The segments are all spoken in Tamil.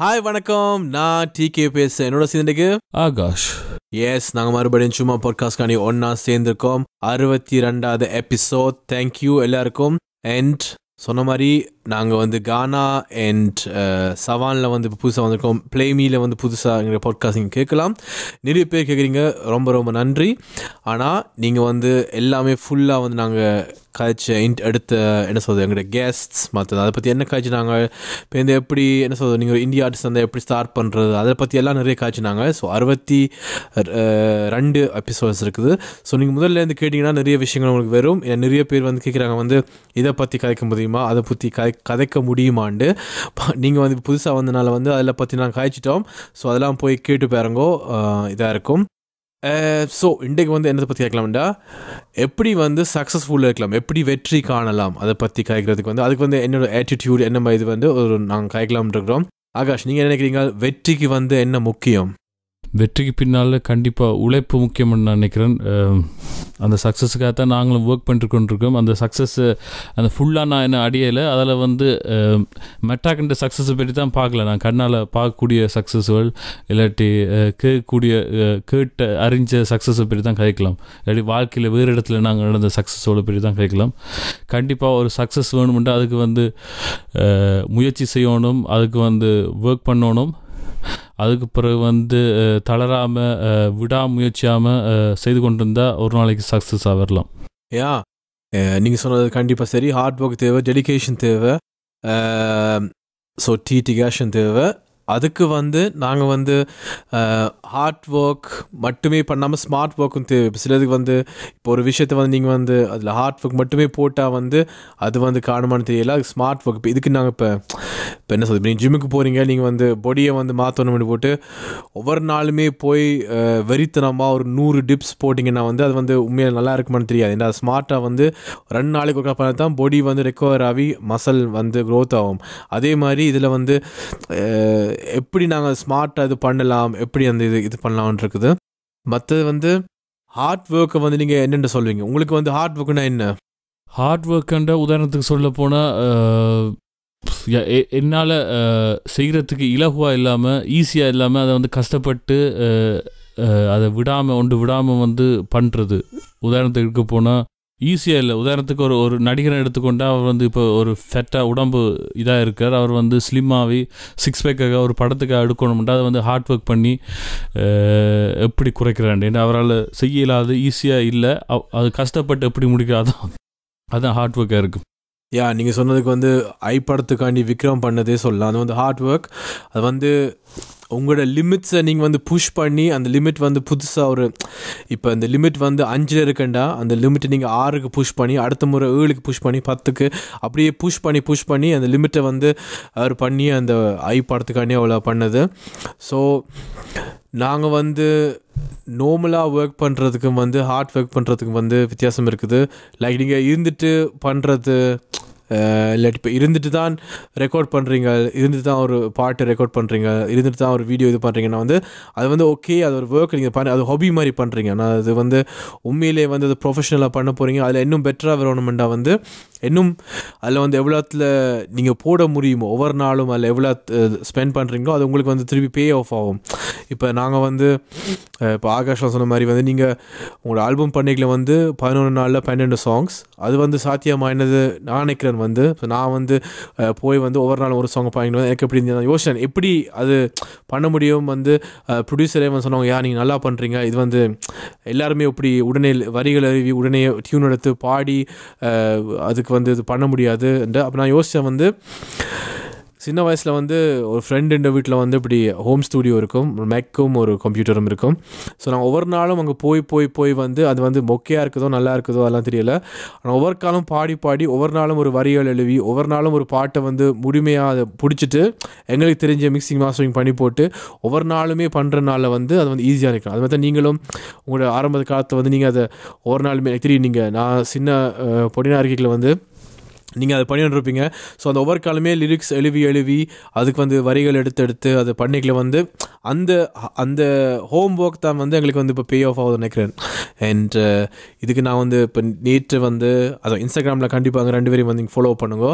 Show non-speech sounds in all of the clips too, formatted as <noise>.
ஹாய் வணக்கம். நான் டி கே பேசுறேன். என்னோட சேர்ந்துக்கு ஆகாஷ். எஸ் நாங்கள் மறுபடியும் சும்மா பாட்காஸ்ட்காண்டி ஒன்றா சேர்ந்துருக்கோம். அறுபத்தி ரெண்டாவது எபிசோட் தேங்க்யூ எல்லாருக்கும். அண்ட் சொன்ன மாதிரி நாங்கள் வந்து கானா அண்ட் சவானில் வந்து இப்போ புதுசாக வந்திருக்கோம். பிளேமியில் வந்து புதுசாக எங்கள் பாட்காஸ்ட் நீங்கள் கேட்கலாம். நிறைய பேர் கேட்குறீங்க. ரொம்ப ரொம்ப நன்றி. ஆனால் நீங்கள் வந்து எல்லாமே ஃபுல்லாக வந்து நாங்கள் காய்ச்ச இன்ட் எடுத்த என்ன சொல்கிறது எங்களோட கெஸ்ட்ஸ் மற்றது அதை பற்றி என்ன காய்ச்சி நாங்கள் இப்போ இந்த எப்படி என்ன சொல்கிறது நீங்கள் இந்தியா ஆர்டிஸ்ட் வந்து எப்படி ஸ்டார்ட் பண்ணுறது அதை பற்றி எல்லாம் நிறைய காய்ச்சினாங்க ஸோ அறுபத்தி ரெண்டு எபிசோட்ஸ் இருக்குது. ஸோ நீங்கள் முதல்ல இருந்து கேட்டிங்கன்னா நிறைய விஷயங்கள் உங்களுக்கு வரும். நிறைய பேர் வந்து கேட்குறாங்க வந்து இதை பற்றி கதைக்க முடியுமா? அதை பற்றி கதை கதைக்க முடியுமாண்டு. நீங்கள் வந்து புதுசாக வந்தனால வந்து அதில் பற்றி நாங்கள் காய்ச்சிட்டோம் ஸோ அதெல்லாம் போய் கேட்டு பாருங்கோ. இதாக இருக்கும். ஸோ இன்றைக்கு வந்து என்னத்தை பற்றி கேட்கலாம்டா? எப்படி வந்து சக்ஸஸ்ஃபுல்லாக இருக்கலாம்? எப்படி வெற்றி காணலாம்? அதை பற்றி காய்க்கிறதுக்கு வந்து அதுக்கு வந்து என்னோட ஆட்டிடியூட் என்ன இது வந்து ஒரு நாங்கள் காய்க்கலாம் இருக்கிறோம். ஆகாஷ் நீங்கள் நினைக்கிறீங்க? வெற்றிக்கு வந்து என்ன முக்கியம்? வெற்றிக்கு பின்னால் கண்டிப்பாக உழைப்பு முக்கியம்னு நான் நினைக்கிறேன். அந்த சக்ஸஸுக்காக தான் நாங்களும் ஒர்க் பண்ணிட்டு கொண்டிருக்கோம். அந்த சக்ஸஸ்ஸு அந்த ஃபுல்லாக நான் என்ன அடையலை அதில் வந்து மெட்டாக்கின்ற சக்ஸஸை பற்றி தான் பார்க்கல. நான் கண்ணால் பார்க்கக்கூடிய சக்ஸஸ்கள் இல்லாட்டி கேட்கக்கூடிய கேட்ட அறிஞ்ச சக்ஸஸை பற்றி தான் கேட்கலாம் இல்லாட்டி வாழ்க்கையில் வேறு இடத்துல நாங்கள் நடந்த சக்ஸஸோட பற்றி தான் கேட்கலாம் கண்டிப்பாக ஒரு சக்ஸஸ் வேணுமெண்டா அதுக்கு வந்து முயற்சி செய்யணும். அதுக்கு வந்து ஒர்க் பண்ணணும். அதுக்கு பிறகு வந்து தளராமல் விடாமுயற்சியாமல் செய்து கொண்டு இருந்தால் ஒரு நாளைக்கு சக்ஸஸாக வரலாம் யா நீங்கள் சொன்னது கண்டிப்பாக சரி. ஹார்ட் ஒர்க் தேவை டெடிக்கேஷன் தேவை ஸோ டீட்டிகேஷன் தேவை. அதுக்கு வந்து நாங்கள் வந்து ஹார்ட் ஒர்க் மட்டுமே பண்ணாமல் ஸ்மார்ட் ஒர்க்கும் தேவை. இப்போ சிலதுக்கு வந்து இப்போ ஒரு விஷயத்தை வந்து நீங்கள் வந்து அதில் ஹார்ட் ஒர்க் மட்டுமே போட்டால் வந்து அது வந்து காணுமான்னு தெரியல. அதுக்கு ஸ்மார்ட் ஒர்க் இப்போ இதுக்கு நாங்கள் இப்போ இப்போ என்ன சொல்றது? நீங்கள் ஜிம்முக்கு போகிறீங்க நீங்கள் வந்து பொடியை வந்து மாற்றணும்னு போட்டு ஒவ்வொரு நாளுமே போய் வெறித்தனமாக ஒரு நூறு டிப்ஸ் போட்டிங்கன்னா வந்து அது வந்து உண்மையாக நல்லா இருக்குமான்னு தெரியாது. ஏன்னா ஸ்மார்ட்டாக வந்து ரெண்டு நாளைக்கு ஒருக்கா பண்ண தான் பொடி வந்து ரெக்கவர் ஆகி மசல் வந்து க்ரோத் ஆகும். அதே மாதிரி இதில் வந்து எப்படி நாங்கள் ஸ்மார்ட்டாக இது பண்ணலாம் எப்படி அந்த இது இது பண்ணலாம்னு இருக்குது. மற்றது வந்து ஹார்ட் ஒர்க்கை வந்து நீங்கள் என்னென்னு சொல்லுவீங்க உங்களுக்கு வந்து ஹார்ட் ஒர்க்குனா என்ன? ஹார்ட் ஒர்க்குன்ற உதாரணத்துக்கு சொல்ல போனால் என்னால் செய்கிறதுக்கு இலகுவாக இல்லாமல் ஈஸியாக இல்லாமல் அதை வந்து கஷ்டப்பட்டு அதை விடாமல் ஒன்று விடாமல் வந்து பண்ணுறது உதாரணத்துக்கு போனால் ஈஸியாக இல்லை. உதாரணத்துக்கு ஒரு ஒரு நடிகரை எடுத்துக்கொண்டால் அவர் வந்து இப்போ ஒரு ஃபெட்டாக உடம்பு இதாக இருக்கார். அவர் வந்து ஸ்லிம்மாகி சிக்ஸ் பேக்காக ஒரு படத்துக்காக எடுக்கணும்னா அதை வந்து ஹார்ட் ஒர்க் பண்ணி எப்படி குறைக்கிறாண்டு அவரால் செய்ய இயலாது ஈஸியாக இல்லை. அவ்- அது கஷ்டப்பட்டு எப்படி முடிக்காதான் அதுதான் ஹார்ட் ஒர்க்காக இருக்கும் யா நீங்கள் சொன்னதுக்கு வந்து ஐ படத்துக்காண்டி விக்ரம் பண்ணதே சொல்லலாம். அது வந்து ஹார்ட் ஒர்க் அது வந்து உங்களோட லிமிட்ஸை நீங்கள் வந்து புஷ் பண்ணி அந்த லிமிட் வந்து புதுசாக ஒரு இப்போ இந்த லிமிட் வந்து அஞ்சில் இருக்குண்டா அந்த லிமிட்டை நீங்கள் ஆறுக்கு புஷ் பண்ணி அடுத்த முறை ஏழுக்கு புஷ் பண்ணி பத்துக்கு அப்படியே புஷ் பண்ணி புஷ் பண்ணி அந்த லிமிட்டை வந்து அவர் பண்ணி அந்த ஐ படத்துக்காண்டி அவ்வளோ பண்ணது. ஸோ நாங்கள் வந்து நார்மலாக ஒர்க் பண்ணுறதுக்கும் வந்து ஹார்ட் ஒர்க் பண்ணுறதுக்கும் வந்து வித்தியாசம் இருக்குது. லைக் நீங்கள் இருந்துட்டு பண்ணுறது இல்லாட்டி இப்போ இருந்துட்டு தான் ரெக்கார்ட் பண்ணுறீங்க இருந்துட்டு தான் ஒரு பாட்டு ரெக்கார்ட் பண்ணுறீங்க இருந்துட்டு தான் ஒரு வீடியோ இது பண்ணுறீங்கன்னா வந்து அது வந்து ஓகே அது ஒரு ஒர்க் நீங்கள் பண்ண அது ஹாபி மாதிரி பண்ணுறீங்க ஆனால் அது வந்து உண்மையிலே வந்து அது ப்ரொஃபஷனலாக பண்ண போகிறீங்க அதில் இன்னும் பெட்டராக வரணுமெண்டா வந்து இன்னும் அதில் வந்து எவ்வளோத்தில் நீங்கள் போட முடியுமோ ஒவ்வொரு நாளும் அதில் எவ்வளோ ஸ்பெண்ட் பண்ணுறீங்களோ அது உங்களுக்கு வந்து திருப்பி பே ஆஃப் ஆகும். இப்போ நாங்கள் வந்து இப்போ ஆகாஷில் சொன்ன மாதிரி வந்து நீங்கள் உங்களோட ஆல்பம் பண்ணிக்கல வந்து பதினொன்று நாளில் பன்னெண்டு சாங்ஸ் அது வந்து சாத்தியமானது நான் நினைக்கிறேன் வந்து. இப்போ நான் வந்து போய் வந்து ஒவ்வொரு நாளும் ஒரு சாங் பாயிண்ட் எனக்கு எப்படி இருந்தது யோசனை எப்படி அது பண்ண முடியும் வந்து ப்ரொடியூசரே வந்து சொன்னாங்க யா நீங்கள் நல்லா பண்ணுறீங்க இது வந்து எல்லாருமே இப்படி உடனே வரிகள் அறிவி உடனே டியூன் எடுத்து பாடி அதுக்கு அதுக்கு வந்து இது பண்ண முடியாது அப்போ நான் யோசித்தேன் வந்து சின்ன வயசில் வந்து ஒரு ஃப்ரெண்டு வீட்டில் வந்து இப்படி ஹோம் ஸ்டூடியோ இருக்கும். மேக்கும் ஒரு கம்ப்யூட்டரும் இருக்கும். ஸோ நாங்கள் ஒவ்வொரு நாளும் அங்கே போய் போய் போய் வந்து அது வந்து மொக்கையாக இருக்குதோ நல்லா இருக்குதோ அதெல்லாம் தெரியல. ஆனால் ஒவ்வொரு காலம் பாடி பாடி ஒவ்வொரு நாளும் ஒரு வரிகள் எழுவி ஒவ்வொரு நாளும் ஒரு பாட்டை வந்து முழுமையாக அதை பிடிச்சிட்டு எங்களுக்கு தெரிஞ்ச மிக்சிங் மாஸ்டரிங் பண்ணி போட்டு ஒவ்வொரு நாளுமே பண்ணுறனால வந்து அது வந்து ஈஸியாக இருக்கும் அது மாதிரி நீங்களும் உங்களோட ஆரம்ப காலத்தை வந்து நீங்கள் அதை ஒவ்வொரு நாளுமே தெரியும் நீங்கள் நான் சின்ன பொடினா இருக்கையில் வந்து நீங்கள் அதை பண்ணிட்டு இருப்பீங்க ஸோ அந்த ஒவ்வொரு காலமே லிரிக்ஸ் எழுவி எழுவி அதுக்கு வந்து வரிகள் எடுத்து எடுத்து அது பண்ணிக்கல வந்து அந்த அந்த ஹோம் ஒர்க் தான் வந்து எங்களுக்கு வந்து இப்போ பே ஆஃப் ஆகுது நினைக்கிறேன். அண்ட் uh, இதுக்கு நான் வந்து இப்போ நேற்று வந்து அதான் இன்ஸ்டாகிராமில் கண்டிப்பாக அங்கே ரெண்டு பேரையும் வந்து ஃபாலோ பண்ணுங்க.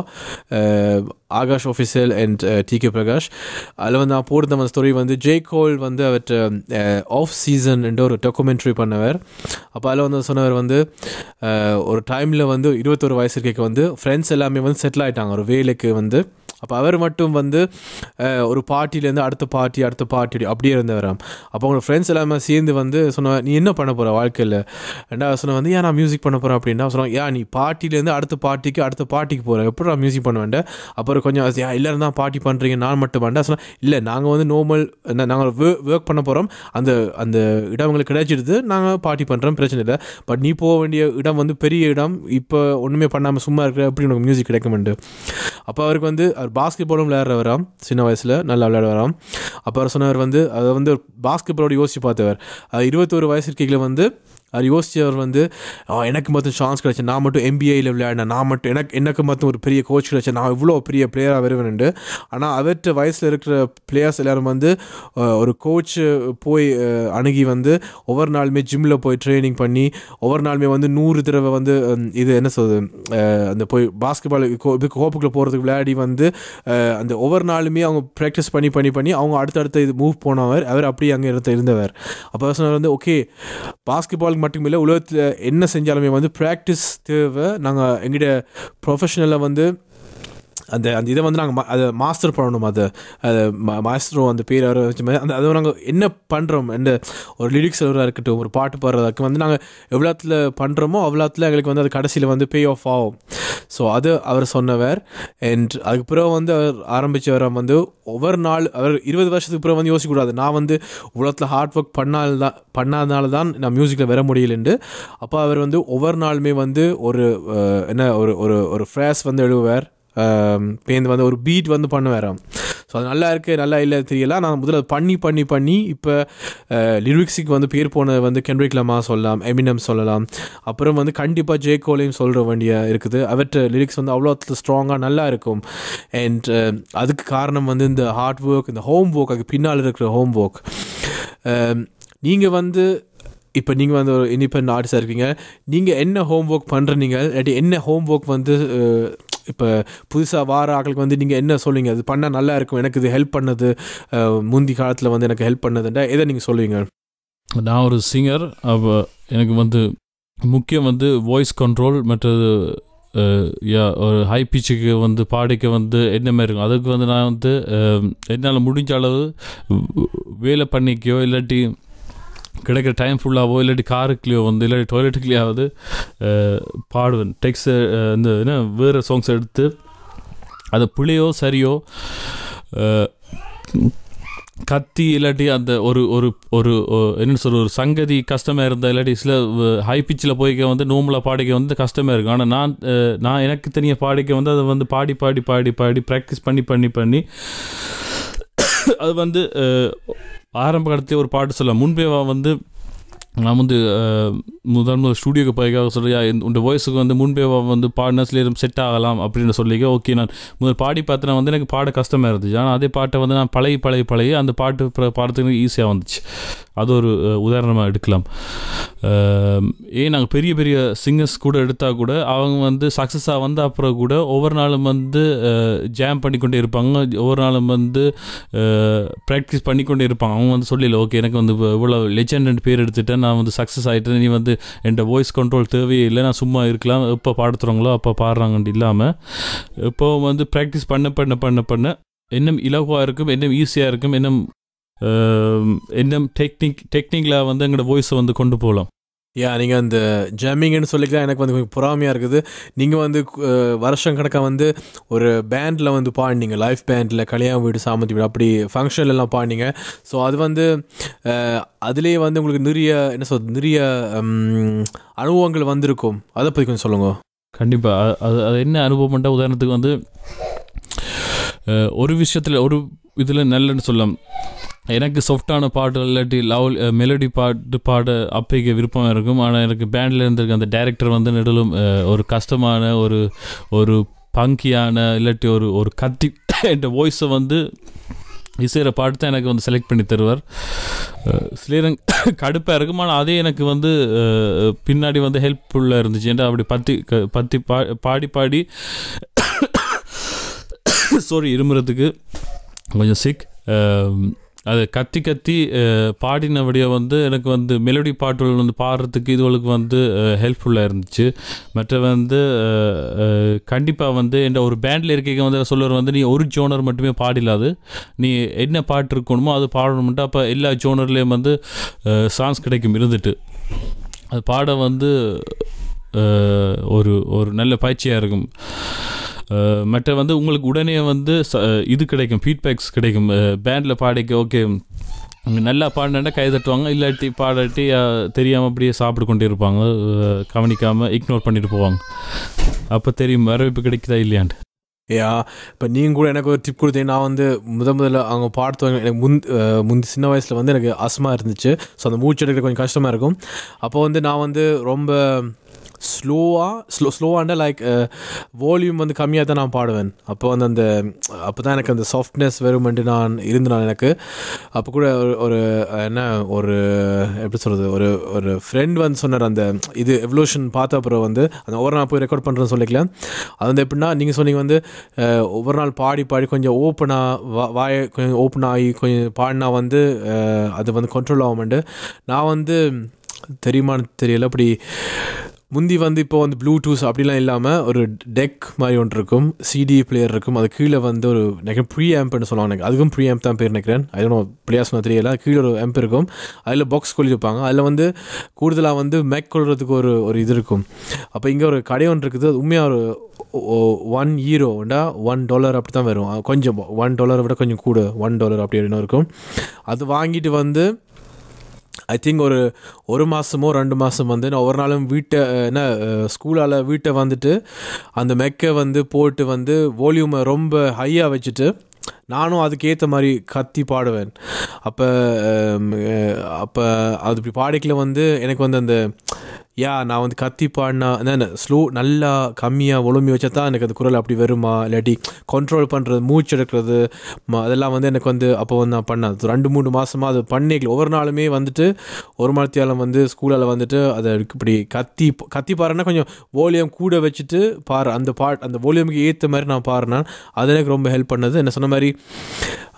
Akash official and T K Prakash அதில் வந்து நான் போடுற அந்த ஸ்டோரி வந்து ஜே கோல் வந்து அவர்கிட்ட ஆஃப் சீசன் என்ற ஒரு டாக்குமெண்ட்ரி பண்ணவர். அப்போ அதில் வந்து சொன்னவர் வந்து uh, ஒரு டைமில் வந்து இருபத்தொரு வயசு இருக்க வந்து ஃப்ரெண்ட்ஸ் எல்லாமே வந்து செட்டில் ஆகிட்டாங்க ஒரு வேலைக்கு வந்து அப்போ அவர் மட்டும் வந்து ஒரு பார்ட்டிலேருந்து அடுத்த பார்ட்டி அடுத்த பார்ட்டி அப்படியே இருந்தவராம். அப்போ அவங்க ஃப்ரெண்ட்ஸ் எல்லாமே சேர்ந்து வந்து சொன்ன நீ என்ன பண்ண போகிற வாழ்க்கையில்? ரெண்டாவது சொன்ன வந்து ஏன் நான் மியூசிக் பண்ண போகிறேன் அப்படின்னா சொன்னாங்க ஏன் நீ பார்ட்டிலேருந்து அடுத்த பார்ட்டிக்கு அடுத்த பார்ட்டிக்கு போகிறேன் எப்படி நான் மியூசிக் பண்ண வேண்டேன் அப்புறம் கொஞ்சம் அது, ஏன் தான் பார்ட்டி பண்ணுறீங்க நான் மட்டும் வேண்டாம் சொன்னால் இல்லை நாங்கள் வந்து நார்மல் நாங்கள் ஒர்க் பண்ண போகிறோம் அந்த அந்த இடம் எங்களுக்கு கிடைச்சிடுது நாங்கள் பார்ட்டி பண்ணுறோம் பிரச்சனை இல்லை. பட் நீ போக வேண்டிய இடம் வந்து பெரிய இடம். இப்போ ஒன்றுமே பண்ணாமல் சும்மா இருக்கிற எப்படி உனக்கு மியூசிக் கிடைக்குமெண்டு அப்போ அவருக்கு வந்து அவர் பாஸ்கெட் பாலும் விளையாடுறவராம் சின்ன வயசில் நல்லா விளையாடுவாராம். அப்புறம் சொன்னவர் வந்து அதை வந்து பாஸ்கெட் பாலோட யோசிச்சு பார்த்தவர். இருபத்தோரு வயசு இருக்கையில் வந்து அவர் யோசிச்சவர் வந்து எனக்கு மட்டும் சான்ஸ் கிடச்சேன் நான் மட்டும் எம்பிஐயில் விளையாடினேன் நான் மட்டும் எனக்கு எனக்கு மட்டும் ஒரு பெரிய கோச் கிடச்சேன் நான் இவ்வளோ பெரிய பிளேயராக வருவேன்ண்டு ஆனால் அவர்கிட்ட வயசில் இருக்கிற பிளேயர்ஸ் எல்லோரும் வந்து ஒரு கோச் போய் அணுகி வந்து ஒவ்வொரு நாளுமே ஜிம்மில் போய் ட்ரைனிங் பண்ணி ஒவ்வொரு நாளுமே வந்து நூறு தடவை வந்து இது என்ன சொல்வது அந்த போய் பாஸ்கெட்பால் கோப்புக்குள்ளே போகிறதுக்கு விளையாடி வந்து அந்த ஒவ்வொரு நாளுமே அவங்க ப்ராக்டிஸ் பண்ணி பண்ணி பண்ணி அவங்க அடுத்தடுத்த இது மூவ் போனவர் அவர் அப்படியே அங்கே இருந்த இருந்தவர். அப்போ சொன்னார் வந்து ஓகே பாஸ்கெட்பால் மட்டும் இல்லை உலகத்தில் என்ன செஞ்சாலுமே வந்து ப்ராக்டிஸ் தேவை. நாங்கள் எங்கிட்ட ப்ரொஃபஷனலில் வந்து அந்த அந்த இதை வந்து நாங்கள் அதை மாஸ்டர் பண்ணணும். அதை அதை மாஸ்டரோ அந்த பேர் வர வச்ச மாதிரி. அந்த அதை நாங்கள் என்ன பண்ணுறோம் எந்த ஒரு லிரிக்ஸ் எழுதுறதா இருக்கட்டும் ஒரு பாட்டு பாடுறதாக்கு வந்து நாங்கள் எவ்வளோத்தில் பண்ணுறோமோ அவ்வளோத்தில் எங்களுக்கு வந்து அது கடைசியில் வந்து பே ஆஃப் ஆகும். ஸோ அது அவர் சொன்னவர். அண்ட் அதுக்கு பிறகு வந்து அவர் ஆரம்பித்தவர் வந்து ஒவ்வொரு நாள் அவர் இருபது வருஷத்துக்கு பிறகு வந்து யோசிக்கக்கூடாது. நான் வந்து உலகத்தில் ஹார்ட் ஒர்க் பண்ணால் தான் பண்ணாதனால தான் நான் மியூசிக்கில் வர முடியலண்டு அப்போ அவர் வந்து ஒவ்வொரு நாளுமே வந்து ஒரு என்ன ஒரு ஒரு ஒரு ஃப்ரேஸ் வந்து எழுதுவார். பேருந்து வந்து ஒரு பீட் வந்து பண்ணுவேன் ஸோ அது நல்லா இருக்குது நல்லா இல்லை தெரியல. நான் முதல்ல பண்ணி பண்ணி பண்ணி இப்போ லிரிக்ஸுக்கு வந்து பேர் போனது வந்து கென்ட்ரிக் லமா சொல்லலாம் எமினம் சொல்லலாம். அப்புறம் வந்து கண்டிப்பாக ஜே கோலையும் சொல்கிற வேண்டிய இருக்குது. அவற்ற லிரிக்ஸ் வந்து அவ்வளோ ஸ்ட்ராங்காக நல்லா இருக்கும். அண்ட் அதுக்கு காரணம் வந்து இந்த ஹார்ட் ஒர்க் இந்த ஹோம் ஒர்க் அதுக்கு பின்னால் இருக்கிற ஹோம் ஒர்க் நீங்கள் வந்து இப்போ நீங்கள் வந்து ஒரு இண்டிபெண்ட் ஆர்டிஸ்டாக இருக்கீங்க. நீங்கள் என்ன ஹோம் ஒர்க் பண்ணுறீங்க இல்லாட்டி என்ன ஹோம் ஒர்க் வந்து இப்போ புதுசாக வார ஆட்களுக்கு வந்து நீங்கள் என்ன சொல்லுவீங்க? அது பண்ணால் நல்லா இருக்கும். எனக்கு இது ஹெல்ப் பண்ணது. முந்தி காலத்தில் வந்து எனக்கு ஹெல்ப் பண்ணதுன்றா எதை நீங்கள் சொல்லுவீங்க? நான் ஒரு சிங்கர் அப்போ எனக்கு வந்து முக்கியம் வந்து வாய்ஸ் கண்ட்ரோல் மற்றது யா ஒரு ஹை பிச்சுக்கு வந்து பாடிக்க வந்து என்ன மாதிரி இருக்கும்? அதுக்கு வந்து நான் வந்து என்னால் முடிஞ்ச அளவு வேலை பண்ணிக்கையோ இல்லாட்டி கிடைக்கிற டைம் ஃபுல்லாகவோ இல்லாட்டி காருக்குள்ளேயோ வந்து இல்லாட்டி டாய்லெட்டுக்குள்ளேயாவது பாடுவேன். டெக்ஸ் இந்த என்ன வேறு சாங்ஸ் எடுத்து அது பிள்ளையோ சரியோ கத்தி இல்லாட்டி அந்த ஒரு ஒரு ஒரு என்ன சொல்ற ஒரு சங்கதி கஷ்டமாக இருந்தால் இல்லாட்டி சில ஹை பிச்சில் போய்க்க வந்து நோம்பில் பாடிக்க வந்து கஷ்டமாக இருக்கும். ஆனால் நான் நான் எனக்கு தனியாக பாடிக்க வந்து அதை வந்து பாடி பாடி பாடி பாடி ப்ராக்டிஸ் பண்ணி பண்ணி பண்ணி அது வந்து ஆரம்ப காலத்திலே ஒரு பாட்டு சொல்லலாம் முன்பே வந்து நான் வந்து முதல் முதல் ஸ்டூடியோக்கு போய்க்காக சொல்லியா உண்ட வாய்ஸுக்கு வந்து முன்பே வந்து பாடினா செட் ஆகலாம் அப்படின்னு சொல்லிக்க ஓகே நான் முதல் பாடி பார்த்தேன்னா வந்து எனக்கு பாட கஷ்டமாக இருந்துச்சு. ஆனால் அதே பாட்டை வந்து நான் பழகி பழகி பழகி அந்த பாட்டு ப- பாடுறதுக்கு ஈஸியாக வந்துச்சு. அது ஒரு உதாரணமாக எடுக்கலாம். ஏன் நாங்கள் பெரிய பெரிய சிங்கர்ஸ் கூட எடுத்தால் கூட அவங்க வந்து சக்ஸஸாக வந்த அப்புறம் கூட ஒவ்வொரு நாளும் வந்து ஜாம் பண்ணிக்கொண்டே இருப்பாங்க. ஒவ்வொரு நாளும் வந்து ப்ராக்டிஸ் பண்ணிக்கொண்டே இருப்பாங்க. அவங்க வந்து சொல்லல ஓகே எனக்கு வந்து இவ்வளோ லெஜண்ட் பேர் எடுத்துட்டேன். நான் வந்து சக்ஸஸ் ஆகிட்டேன் நீ வந்து என்கிட்ட வாய்ஸ் கண்ட்ரோல் தேவையே இல்லை. நான் சும்மா இருக்கலாம். எப்போ பாடுத்துறாங்களோ அப்போ பாடுறாங்கன்ட்டு இல்லாமல் இப்போ வந்து ப்ராக்டிஸ் பண்ண பண்ண பண்ண பண்ண இன்னும் இலகுவாக இருக்கும். இன்னும் ஈஸியாக இருக்கும். இன்னும் இன்னும் டெக்னிக் டெக்னிக்கில் வந்து எங்களோட வாய்ஸை வந்து கொண்டு போகலாம் யா நீங்கள் அந்த ஜம்மிங்னு சொல்லிக்கலாம் எனக்கு வந்து கொஞ்சம் பொறாமையாக இருக்குது. நீங்கள் வந்து வருஷம் கணக்காக வந்து ஒரு பேண்டில் வந்து பாடினீங்க. லைஃப் பேண்டில் கல்யாண வீடு சாமந்தி வீடு அப்படி ஃபங்க்ஷன்ல எல்லாம் பாடினீங்க. ஸோ அது வந்து அதுலேயே வந்து உங்களுக்கு நிறைய என்ன சொல்றது நிறைய அனுபவங்கள் வந்திருக்கும். அதை பற்றி கொஞ்சம் சொல்லுங்க. கண்டிப்பாக அது அது என்ன அனுபவம்ட்டா உதாரணத்துக்கு வந்து ஒரு விஷயத்தில் ஒரு இதில் நல்லன்னு சொல்லலாம். எனக்கு சாஃப்டான பாட்டு இல்லாட்டி லவ் மெலடி பாட்டு பாட அப்பைக்கு விருப்பம் இருக்கும். ஆனால் எனக்கு பேண்டில் இருந்திருக்க அந்த டைரக்டர் வந்து நெடலும் ஒரு கஷ்டமான ஒரு ஒரு பங்கியான இல்லாட்டி ஒரு ஒரு கத்தி <coughs> என்ற வாய்ஸை வந்து இசைகிற பாட்டு தான் எனக்கு வந்து செலக்ட் பண்ணி தருவார். ஸ்ரீரங் <coughs> கடுப்பாக இருக்கும். ஆனால் அதே எனக்கு வந்து பின்னாடி வந்து ஹெல்ப்ஃபுல்லாக இருந்துச்சு. ஏன்டா அப்படி பத்தி க- பத்தி பா பாடி பாடி <coughs> சாரி இருமுறதுக்கு கொஞ்சம் சிக் அது கத்தி கத்தி பாடினபடியே வந்து எனக்கு வந்து மெலடி பாட்டுகள் வந்து பாடுறதுக்கு இதுகளுக்கு வந்து ஹெல்ப்ஃபுல்லாக இருந்துச்சு. மற்ற வந்து கண்டிப்பாக வந்து என் ஒரு பேண்டில் இருக்க வந்து சொல்லுவார் வந்து நீ ஒரு ஜோனர் மட்டுமே பாடிலாது நீ என்ன பாட்டு இருக்கணுமோ அது பாடணும்ட்டு அப்போ எல்லா ஜோனர்லேயும் வந்து சாங்ஸ் கிடைக்கும் இருந்துட்டு. அது பாட வந்து ஒரு ஒரு நல்ல பயிற்சியாக இருக்கும். மற்ற வந்து உங்களுக்கு உடனே வந்து ச- இது கிடைக்கும் ஃபீட்பேக்ஸ் கிடைக்கும். பேண்டில் பாடிக்க ஓகே நல்லா பாடினா கை தட்டுவாங்க இல்லாட்டி பாடாட்டி தெரியாமல் அப்படியே சாப்பிட்டு கொண்டே இருப்பாங்க. கவனிக்காமல் இக்னோர் பண்ணிட்டு போவாங்க. அப்போ தெரியும் வரவேற்பு கிடைக்குதா இல்லையான்ட்டு. யா இப்போ நீங்கள் கூட எனக்கு ஒரு டிப் கொடுத்தீங்க நான் வந்து முத முதல்ல அவங்க பாடுத்தவங்க எனக்கு முந் முந்தி சின்ன வயசில் வந்து எனக்கு அஸ்மா இருந்துச்சு. ஸோ அந்த மூச்சு எடுக்க கொஞ்சம் கஷ்டமாக இருக்கும். அப்போ வந்து நான் வந்து ரொம்ப ஸ்லோவாக ஸ்லோ ஸ்லோவாண்ட லைக் வால்யூம் வந்து கம்மியாக தான் நான் பாடுவேன். அப்போ வந்து அந்த அப்போ தான் எனக்கு அந்த சாஃப்ட்னஸ் வருமென்ட்டு நான் இருந்தான் எனக்கு. அப்போ கூட ஒரு என்ன ஒரு எப்படி சொல்கிறது ஒரு ஒரு ஃப்ரெண்ட் வந்து சொன்னார் அந்த இது எவல்யூஷன் பார்த்த அப்புறம் வந்து அந்த ஒவ்வொரு நாள் போய் ரெக்கார்ட் பண்ணுறேன்னு சொல்லிக்கலாம். அது வந்து எப்படின்னா நீங்கள் சொன்னீங்க வந்து ஒவ்வொரு நாள் பாடி பாடி கொஞ்சம் ஓப்பனாக வா வாயை கொஞ்சம் ஓப்பன் ஆகி கொஞ்சம் பாடினா வந்து அது வந்து கண்ட்ரோல் ஆகும்ண்டு. நான் வந்து தெரியுமான்னு தெரியல அப்படி முந்தி வந்து இப்போ வந்து ப்ளூடூத் அப்படிலாம் இல்லாமல் ஒரு டெக் மாதிரி ஒன்று இருக்கும் சிடி பிளேயர் இருக்கும். அது கீழே வந்து ஒரு நினைக்கிறேன் ப்ரீ ஆம்ப்னு சொல்லுவாங்க எனக்கு. அதுக்கும் ப்ரீ ஆம்ப் தான் பேர் நினைக்கிறேன். அது பிளேயர்ஸ் சொன்ன தெரியல. கீழே ஒரு ஆம்ப் இருக்கும். அதில் பாக்ஸ் கொள்ளி வைப்பாங்க. அதில் வந்து கூடுதலாக வந்து மேக் கொள்றதுக்கு ஒரு ஒரு இது இருக்கும். அப்போ இங்கே ஒரு கடை ஒன்று இருக்குது. அது உண்மையாக ஒரு ஒன் ஹீரோண்டா ஒன் டாலர் அப்படி தான் வரும். கொஞ்சம் ஒன் டாலரை விட கொஞ்சம் கூட. ஒன் டாலர் அப்படி அப்படின்னு இருக்கும். அது வாங்கிட்டு வந்து ஐ திங்க் ஒரு ஒரு மாதமோ ரெண்டு மாதம் வந்து நான் ஒரு நாளும் வீட்டை என்ன ஸ்கூலால் வீட்டை வந்துட்டு அந்த மெக்கை வந்து போட்டு வந்து வால்யூமை ரொம்ப ஹையாக வச்சுட்டு நானும் அதுக்கேற்ற மாதிரி கத்தி பாடுவேன். அப்போ அப்போ அது இப்படி பாடிக்கல வந்து எனக்கு வந்து அந்த யா நான் வந்து கத்தி பாடினா என்ன ஸ்லோ நல்லா கம்மியாக ஒழுமி வச்சா தான் எனக்கு அந்த குரல் அப்படி வருமா? இல்லாட்டி கண்ட்ரோல் பண்ணுறது மூச்சு எடுக்கிறது அதெல்லாம் வந்து எனக்கு வந்து அப்போ வந்து நான் பண்ணேன். ரெண்டு மூணு மாதமாக அது பண்ணிக்கல ஒவ்வொரு நாளுமே வந்துட்டு ஒரு மரத்தியாலம் வந்து ஸ்கூலில் வந்துட்டு அதை இப்படி கத்தி கத்தி பாருன்னா கொஞ்சம் ஓலியம் கூட வச்சுட்டு பாரு. அந்த பாட் அந்த ஓலியமுக்கு ஏற்ற மாதிரி நான் பாருனேன் அது எனக்கு ரொம்ப ஹெல்ப் பண்ணது. என்ன சொன்ன மாதிரி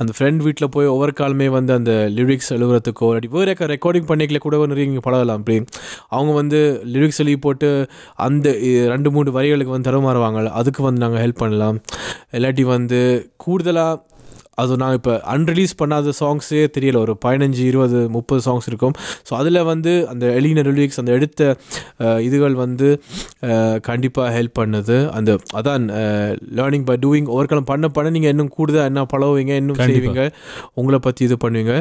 அந்த ஃப்ரெண்ட் வீட்டில் போய் ஒவ்வொரு காலமே வந்து அந்த லிரிக்ஸ் எழுதுறதுக்கோ இல்லாட்டி வேறு ரெக்கார்டிங் பண்ணிக்கல கூட நிறைய இங்கே பழகலாம் அப்படி அவங்க வந்து லிரிக்ஸ் எழுதி போட்டு அந்த ரெண்டு மூணு வரிகளுக்கு வந்து தரமாறுவாங்க அதுக்கு வந்து நாங்கள் ஹெல்ப் பண்ணலாம். இல்லாட்டி வந்து கூடுதலாக அது நான் இப்போ அன்ரிலீஸ் பண்ணாத சாங்ஸே தெரியல. ஒரு பதினஞ்சு இருபது முப்பது சாங்ஸ் இருக்கும். ஸோ அதில் வந்து அந்த எலின லிரிக்ஸ் அந்த எடுத்த இதுகள் வந்து கண்டிப்பாக ஹெல்ப் பண்ணுது. அந்த அதான் லேர்னிங் பை டூயிங் ஒவ்வொரு பண்ண பண்ண நீங்கள் இன்னும் கூடுதலாக என்ன பழகுவீங்க இன்னும். செய்வீங்க உங்களை பற்றி இது பண்ணுவீங்க.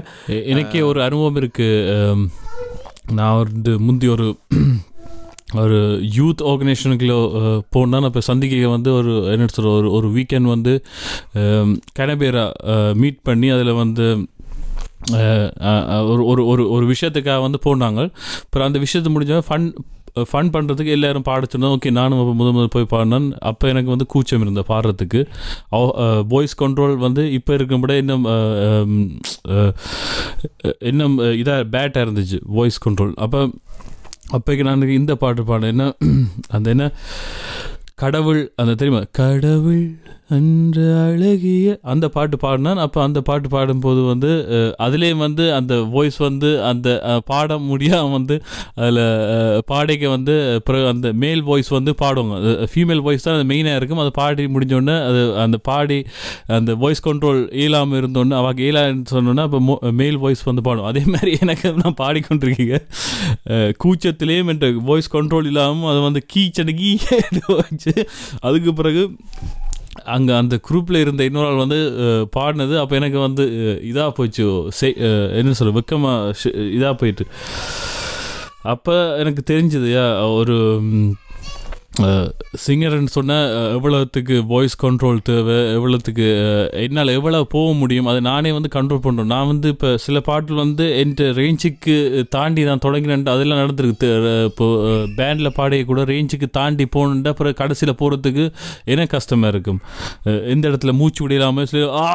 எனக்கே ஒரு அனுபவம் இருக்குது நான் வந்து முந்தி ஒரு ஒரு யூத் ஆர்கனைசேஷனுக்குள்ள போனால் நான் இப்போ சந்திக்க வந்து ஒரு என்ன சொல்கிற ஒரு ஒரு வீக்கெண்ட் வந்து கனபேரா மீட் பண்ணி அதில் வந்து ஒரு ஒரு ஒரு ஒரு விஷயத்துக்காக வந்து போனாங்க. அப்புறம் அந்த விஷயத்தை முடிஞ்ச ஃபன் ஃபன் பண்ணுறதுக்கு எல்லாரும் பாடிச்சிருந்தோம் ஓகே நானும் அப்போ முதல் முதல் போய் பாடினேன். அப்போ எனக்கு வந்து கூச்சம் இருந்தேன் பாடுறதுக்கு. வாய்ஸ் கண்ட்ரோல் வந்து இப்போ இருக்கும்போது இன்னும் இன்னும் இதாக பேட்டாக இருந்துச்சு வாய்ஸ் கண்ட்ரோல் அப்போ அப்போக்கு நான் இந்த பாட்டு பாடினேன். என்ன அந்த என்ன? கடவுள் அந்த தெரியுமா? கடவுள் அன்று அழகிய அந்த பாட்டு பாடினான். அப்போ அந்த பாட்டு பாடும்போது வந்து அதுலேயும் வந்து அந்த வாய்ஸ் வந்து அந்த பாட முடியாமல் வந்து அதில் பாடைக்கு வந்து பிறகு அந்த மேல் வாய்ஸ் வந்து பாடுவாங்க. ஃபீமேல் வாய்ஸ் தான் அது மெயினாக இருக்கும். அதை பாடி முடிஞ்சோடனே அது அந்த பாடி அந்த வாய்ஸ் கண்ட்ரோல் இயலாமல் இருந்தோடனே அவாக்கு இயலான்னு சொன்னோன்னா அப்போ மேல் வாய்ஸ் வந்து பாடும் அதே மாதிரி <laughs> எனக்கு நான் பாடிக்கொண்டிருக்கீங்க. அஹ், கூச்சத்திலேயும் என்ற வாய்ஸ் கண்ட்ரோல் இல்லாமல் அதை வந்து கீச்சனு கீ வச்சு அதுக்கு பிறகு அங்கே அந்த குரூப்பில் இருந்த இன்னொரு ஆள் வந்து பாடினது அப்போ எனக்கு வந்து இதாக போச்சு செய்- என்ன சொல்ல வெக்கமாக இதாக போயிட்டு. அப்போ எனக்கு தெரிஞ்சது யா ஒரு சிங்கர்னு சொன்னால் எவ்வளோத்துக்கு வாய்ஸ் கண்ட்ரோல் தேவை எவ்வளோத்துக்கு என்னால் எவ்வளோ போக முடியும் அதை நானே வந்து கண்ட்ரோல் பண்ணுறோம் நான் வந்து இப்போ சில பாட்டில் வந்து என் ரேஞ்சுக்கு தாண்டி நான் தொடங்கினேன் அதெல்லாம் நடந்திருக்கு. இப்போ பேண்டில் பாடிய கூட ரேஞ்சுக்கு தாண்டி போகணுன்ட்டு அப்புறம் கடைசியில் போகிறதுக்கு என்ன கஷ்டமாக இருக்கும். எந்த இடத்துல மூச்சு விடலாமல் சில ஆ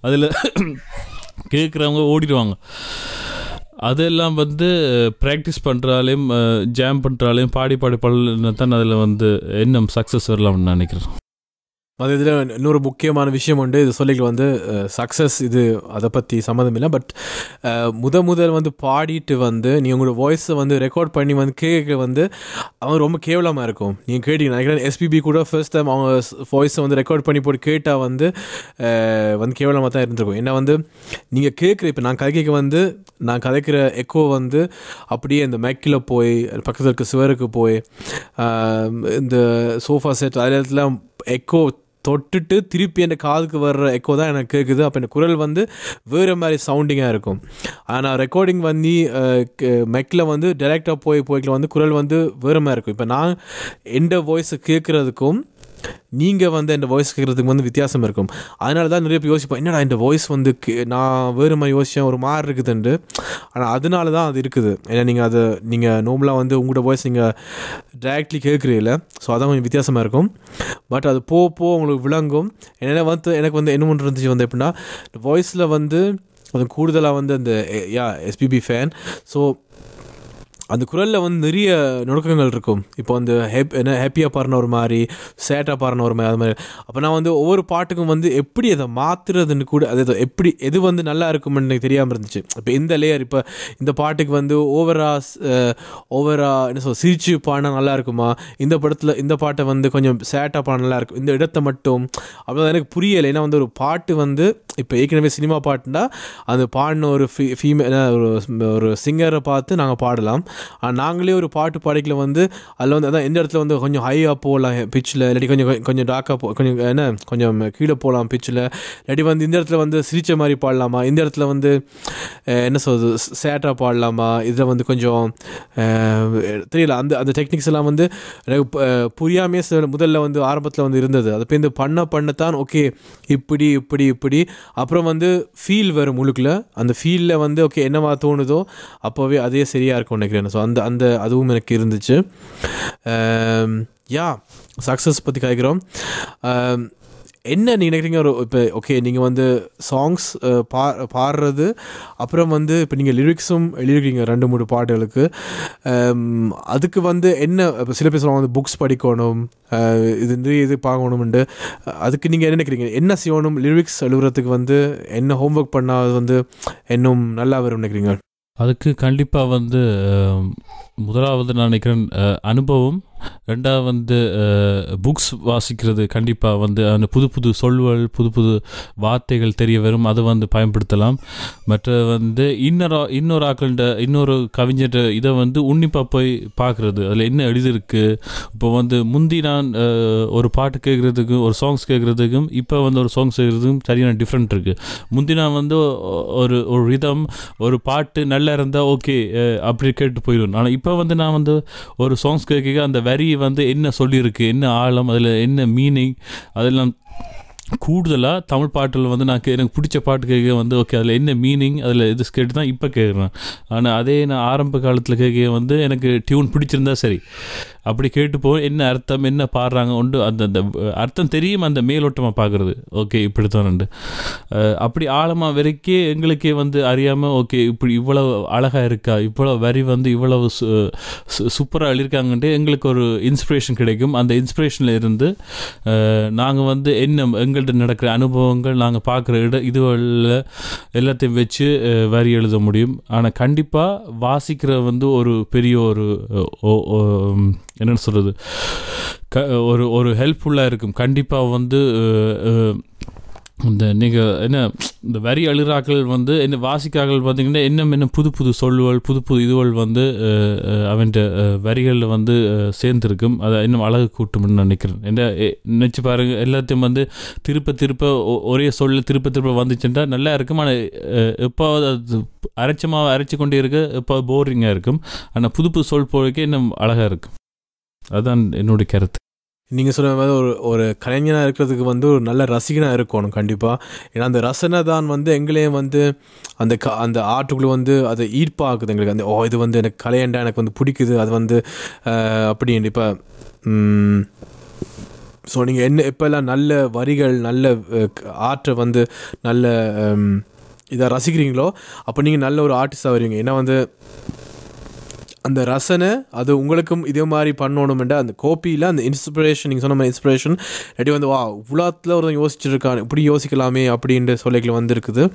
அதில் கேட்குறவங்க ஓடிடுவாங்க. அதெல்லாம் வந்து ப்ராக்டிஸ் பண்ணுறாலையும் ஜாம் பண்ணுறாலையும் பாடி பாடி பாடல தான் அதில் வந்து இன்னும் சக்ஸஸ் வரலாம்னு நினைக்கிறேன். அது இதில் இன்னொரு முக்கியமான விஷயம் உண்டு. இது சொல்லிக்கலாம் வந்து சக்ஸஸ் இது அதை பற்றி சம்மந்தம் இல்லை பட் முத முதல் வந்து பாடிட்டு வந்து நீ உங்களோட வாய்ஸை வந்து ரெக்கார்ட் பண்ணி வந்து கேட்க வந்து அவன் ரொம்ப கேவலமாக இருக்கும். நீங்கள் கேட்டீங்க நினைக்கிறேன் எஸ்பிபி கூட ஃபர்ஸ்ட் டைம் அவங்க வாய்ஸை வந்து ரெக்கார்ட் பண்ணி போட்டு கேட்டால் வந்து வந்து கேவலமாக தான் இருந்திருக்கும். ஏன்னா வந்து நீங்கள் கேட்குற இப்போ நான் கதைக்க வந்து நான் கதைக்கிற எக்கோ வந்து அப்படியே இந்த மெக்கில் போய் பக்கத்தில் இருக்க சுவருக்கு போய் இந்த சோஃபா செட் அதெல்லாம் எக்கோ தொட்டுட்டு திருப்பி என் காதுக்கு வர்ற எக்கோ தான் எனக்கு கேட்குது அப்போ என் குரல் வந்து வேறு மாதிரி சவுண்டிங்காக இருக்கும். ஆனால் ரெக்கார்டிங் வந்து மெக்கில் வந்து டைரெக்டாக போய் போய்க்கில் வந்து குரல் வந்து வேறு மாதிரி இருக்கும். இப்போ நான் எந்த வாய்ஸை கேட்குறதுக்கும் நீங்கள் வந்து இந்த வாய்ஸ் கேட்குறதுக்கு வந்து வித்தியாசம் இருக்கும். அதனால தான் நிறைய பேர் யோசிப்போம் என்னடா இந்த வாய்ஸ் வந்து கே- நான் வேறு மாதிரி யோசிச்சேன் ஒரு மாதிரி இருக்குதுண்டு ஆனால் அதனால தான் அது இருக்குது. ஏன்னா நீங்கள் அதை நீங்கள் நோம்பலாக வந்து உங்களோட வாய்ஸ் நீங்கள் டைரக்ட்லி கேட்குறீங்கள ஸோ அதான் கொஞ்சம் வித்தியாசமாக இருக்கும். பட் அது போக போக உங்களுக்கு விளங்கும். என்ன வந்து எனக்கு வந்து என்ன ஒன்று இருந்துச்சு வந்து எப்படின்னா வாய்ஸில் வந்து அது கூடுதலாக வந்து அந்த யா எஸ்பிபி ஃபேன் ஸோ அந்த குரலில் வந்து நிறைய நுணுக்கங்கள் இருக்கும். இப்போ வந்து ஹெப் என்ன ஹாப்பியாக பாடின ஒரு மாதிரி சேட்டாக பாடின ஒரு மாதிரி அது மாதிரி. அப்போ நான் வந்து ஒவ்வொரு பாட்டுக்கும் வந்து எப்படி அதை மாற்றுறதுன்னு கூட அது எப்படி எது வந்து நல்லா இருக்கும்னு எனக்கு தெரியாமல் இருந்துச்சு. இப்போ இந்த லேயர் இப்போ இந்த பாட்டுக்கு வந்து ஓவரா ஓவரா என்ன சொல் சிரிச்சு பாடினா நல்லா இருக்குமா? இந்த படத்தில் இந்த பாட்டை வந்து கொஞ்சம் சேட்டாக பாடினா நல்லா இருக்கும். இந்த இடத்தை மட்டும் அப்போ எனக்கு புரியலை. ஏன்னா வந்து ஒரு பாட்டு வந்து இப்போ ஏற்கனவே சினிமா பாட்டுனா அந்த பாடின ஒரு ஃபீ ஃபீமே ஒரு ஒரு சிங்கரை பார்த்து நாங்கள் பாடலாம். ஆனால் நாங்களே ஒரு பாட்டு பாடிக்கல வந்து அதில் வந்து அதான் எந்த இடத்துல வந்து கொஞ்சம் ஹையாக போகலாம் பிச்சில் இல்லாட்டி கொஞ்சம் கொஞ்சம் டாக்காக போ கொஞ்சம் என்ன கொஞ்சம் கீழே போகலாம் பிச்சில் இல்லாட்டி வந்து இந்த இடத்துல வந்து சிரிச்ச மாதிரி பாடலாமா? இந்த இடத்துல வந்து என்ன சொல்கிறது சேட்டாக பாடலாமா? இதில் வந்து கொஞ்சம் தெரியல. அந்த அந்த டெக்னிக்ஸ் எல்லாம் வந்து எனக்கு புரியாமே முதல்ல வந்து ஆரம்பத்தில் வந்து இருந்தது. அது இப்போ இந்த பண்ண பண்ணத்தான் ஓகே இப்படி இப்படி இப்படி அப்புறம் வந்து ஃபீல் வரும் முழுக்கில் அந்த ஃபீலில் வந்து ஓகே என்னவா தோணுதோ அப்போவே அதே சரியாக இருக்கும் நினைக்கிறேன். ஸோ அந்த அந்த அதுவும் எனக்கு இருந்துச்சு. யா சக்ஸஸ் பற்றி காய்க்கிறோம். Um, என்ன நீங்கள் நினைக்கிறீங்க? ஒரு இப்போ ஓகே நீங்கள் வந்து சாங்ஸ் பா பாடுறது அப்புறம் வந்து இப்போ நீங்கள் லிரிக்ஸும் எழுதிருக்கீங்க ரெண்டு மூணு பாட்டுகளுக்கு. அதுக்கு வந்து என்ன இப்போ சில பேர் சொல்லுவாங்க வந்து புக்ஸ் படிக்கணும் இது இது நிறைய இது பார்க்கணும்ண்டு அதுக்கு நீங்கள் என்ன நினைக்கிறீங்க? என்ன செய்யணும்? லிரிக்ஸ் எழுதுறதுக்கு வந்து என்ன ஹோம்ஒர்க் பண்ணால் வந்து இன்னும் நல்லா வரும் நினைக்கிறீங்க? அதுக்கு கண்டிப்பாக வந்து முதலாவது நான் நினைக்கிறேன் அனுபவம். ரெண்டாவது வந்து புக்ஸ் வாசிக்கிறது கண்டிப்பாக வந்து அந்த புது புது சொல்வல் புது புது வார்த்தைகள் தெரிய வரும் அதை வந்து பயன்படுத்தலாம். மற்ற வந்து இன்னொரு இன்னொரு ஆக்கள்கிட்ட இன்னொரு கவிஞர்கிட்ட இதை வந்து உன்னிப்பாக போய் பார்க்குறது. அதில் என்ன எழுதியிருக்கு? இப்போ வந்து முந்தி நான் ஒரு பாட்டு கேட்குறதுக்கும் ஒரு சாங்ஸ் கேட்குறதுக்கும் இப்போ வந்து ஒரு சாங்ஸ் கேட்குறதுக்கும் சரியான டிஃப்ரெண்ட் இருக்குது முந்தி நான் வந்து ஒரு ஒரு ரிதம் ஒரு பாட்டு நல்லா இருந்தால் ஓகே அப்படி கேட்டு போயிடும். ஆனால் இப்போ இப்போ வந்து நான் வந்து ஒரு சாங்ஸ் கேட்க அந்த வரி வந்து என்ன சொல்லியிருக்கு என்ன ஆழம் அதில் என்ன மீனிங் அதெல்லாம் கூடுதலாக தமிழ் பாட்டில் வந்து நான் கே- எனக்கு பிடிச்ச பாட்டு கேட்க வந்து ஓகே அதில் என்ன மீனிங் அதில் இது கேட்டு தான் இப்போ கேட்குறேன். ஆனால் அதே நான் ஆரம்ப காலத்தில் கேட்க வந்து எனக்கு டியூன் பிடிச்சிருந்தா சரி. அப்படி கேட்டு என்ன அர்த்தம் என்ன பாடுறாங்க உண்டு? அந்த அந்த அர்த்தம் தெரியும் அந்த மேலோட்டமாக பார்க்குறது ஓகே இப்படி தான் உண்டு அப்படி ஆழமாக வரைக்கே எங்களுக்கே வந்து அறியாமல் ஓகே இப்படி இவ்வளவு அழகாக இருக்கா? இவ்வளோ வரி வந்து இவ்வளவு சூப்பராக எழுதியிருக்காங்கன்ட்டு எங்களுக்கு ஒரு இன்ஸ்பிரேஷன் கிடைக்கும். அந்த இன்ஸ்பிரேஷனில் இருந்து நாங்கள் வந்து என்ன எங்கள்கிட்ட நடக்கிற அனுபவங்கள் நாங்கள் பார்க்குற இட இதுகளில் எல்லாத்தையும் வச்சு வரி எழுத முடியும். ஆனால் கண்டிப்பாக வாசிக்கிற வந்து ஒரு பெரிய ஒரு என்னென்னு சொல்கிறது க ஒரு ஒரு ஹெல்ப்ஃபுல்லாக இருக்கும். கண்டிப்பாக வந்து இந்த நீங்கள் என்ன இந்த வரி அழுறாக்கள் வந்து என்ன வாசிக்காக்கள் பார்த்தீங்கன்னா இன்னும் என்ன புது புது சொல்லுவல் புது புது இதுவள் வந்து அவன் வரிகளில் வந்து சேர்ந்துருக்கும். அதை இன்னும் அழகு கூட்டும்னு நினைக்கிறேன். என்ன நினச்சி பாருங்கள் பாருங்க எல்லாத்தையும் வந்து திருப்ப திருப்ப ஒ- ஒரே சொல் திருப்ப திருப்ப வந்துச்சுட்டா நல்லா இருக்கும். ஆனால் எப்போ அது அரைச்சமாக அரைச்சி கொண்டே இருக்க எப்போ போரிங்காக இருக்கும். ஆனால் புது புது சொல் போறதுக்கே இன்னும் அழகாக இருக்கும். அதுதான் என்னுடைய கருத்து. நீங்கள் சொன்ன மாதிரி ஒரு ஒரு கலைஞனாக இருக்கிறதுக்கு வந்து ஒரு நல்ல ரசிகனாக இருக்கணும் கண்டிப்பாக ஏன்னா அந்த ரசனை தான் வந்து எங்களையும் வந்து அந்த க அந்த ஆர்ட்டுக்குள்ளே வந்து அதை ஈர்ப்பாக்குது எங்களுக்கு. அந்த ஓ இது வந்து எனக்கு கலையண்டா எனக்கு வந்து பிடிக்குது அது வந்து அப்படி இப்போ ஸோ நீங்கள் என்ன எப்போல்லாம் நல்ல வரிகள் நல்ல ஆர்ட்டை வந்து நல்ல இதாக ரசிக்கிறீங்களோ அப்போ நீங்கள் நல்ல ஒரு ஆர்டிஸ்டாக வருவீங்க. ஏன்னா வந்து அந்த ரசனை அது உங்களுக்கும் இதே மாதிரி பண்ணணுமெண்டா அந்த கோப்பியில் அந்த இன்ஸ்பிரேஷன் நீங்கள் சொன்ன மாதிரி இன்ஸ்பிரேஷன் ரெடி வந்து வா இவ்வளோத்தில் ஒருத்தன் யோசிச்சிருக்கான் இப்படி யோசிக்கலாமே அப்படின்ற சொல்லிகள் வந்திருக்குது.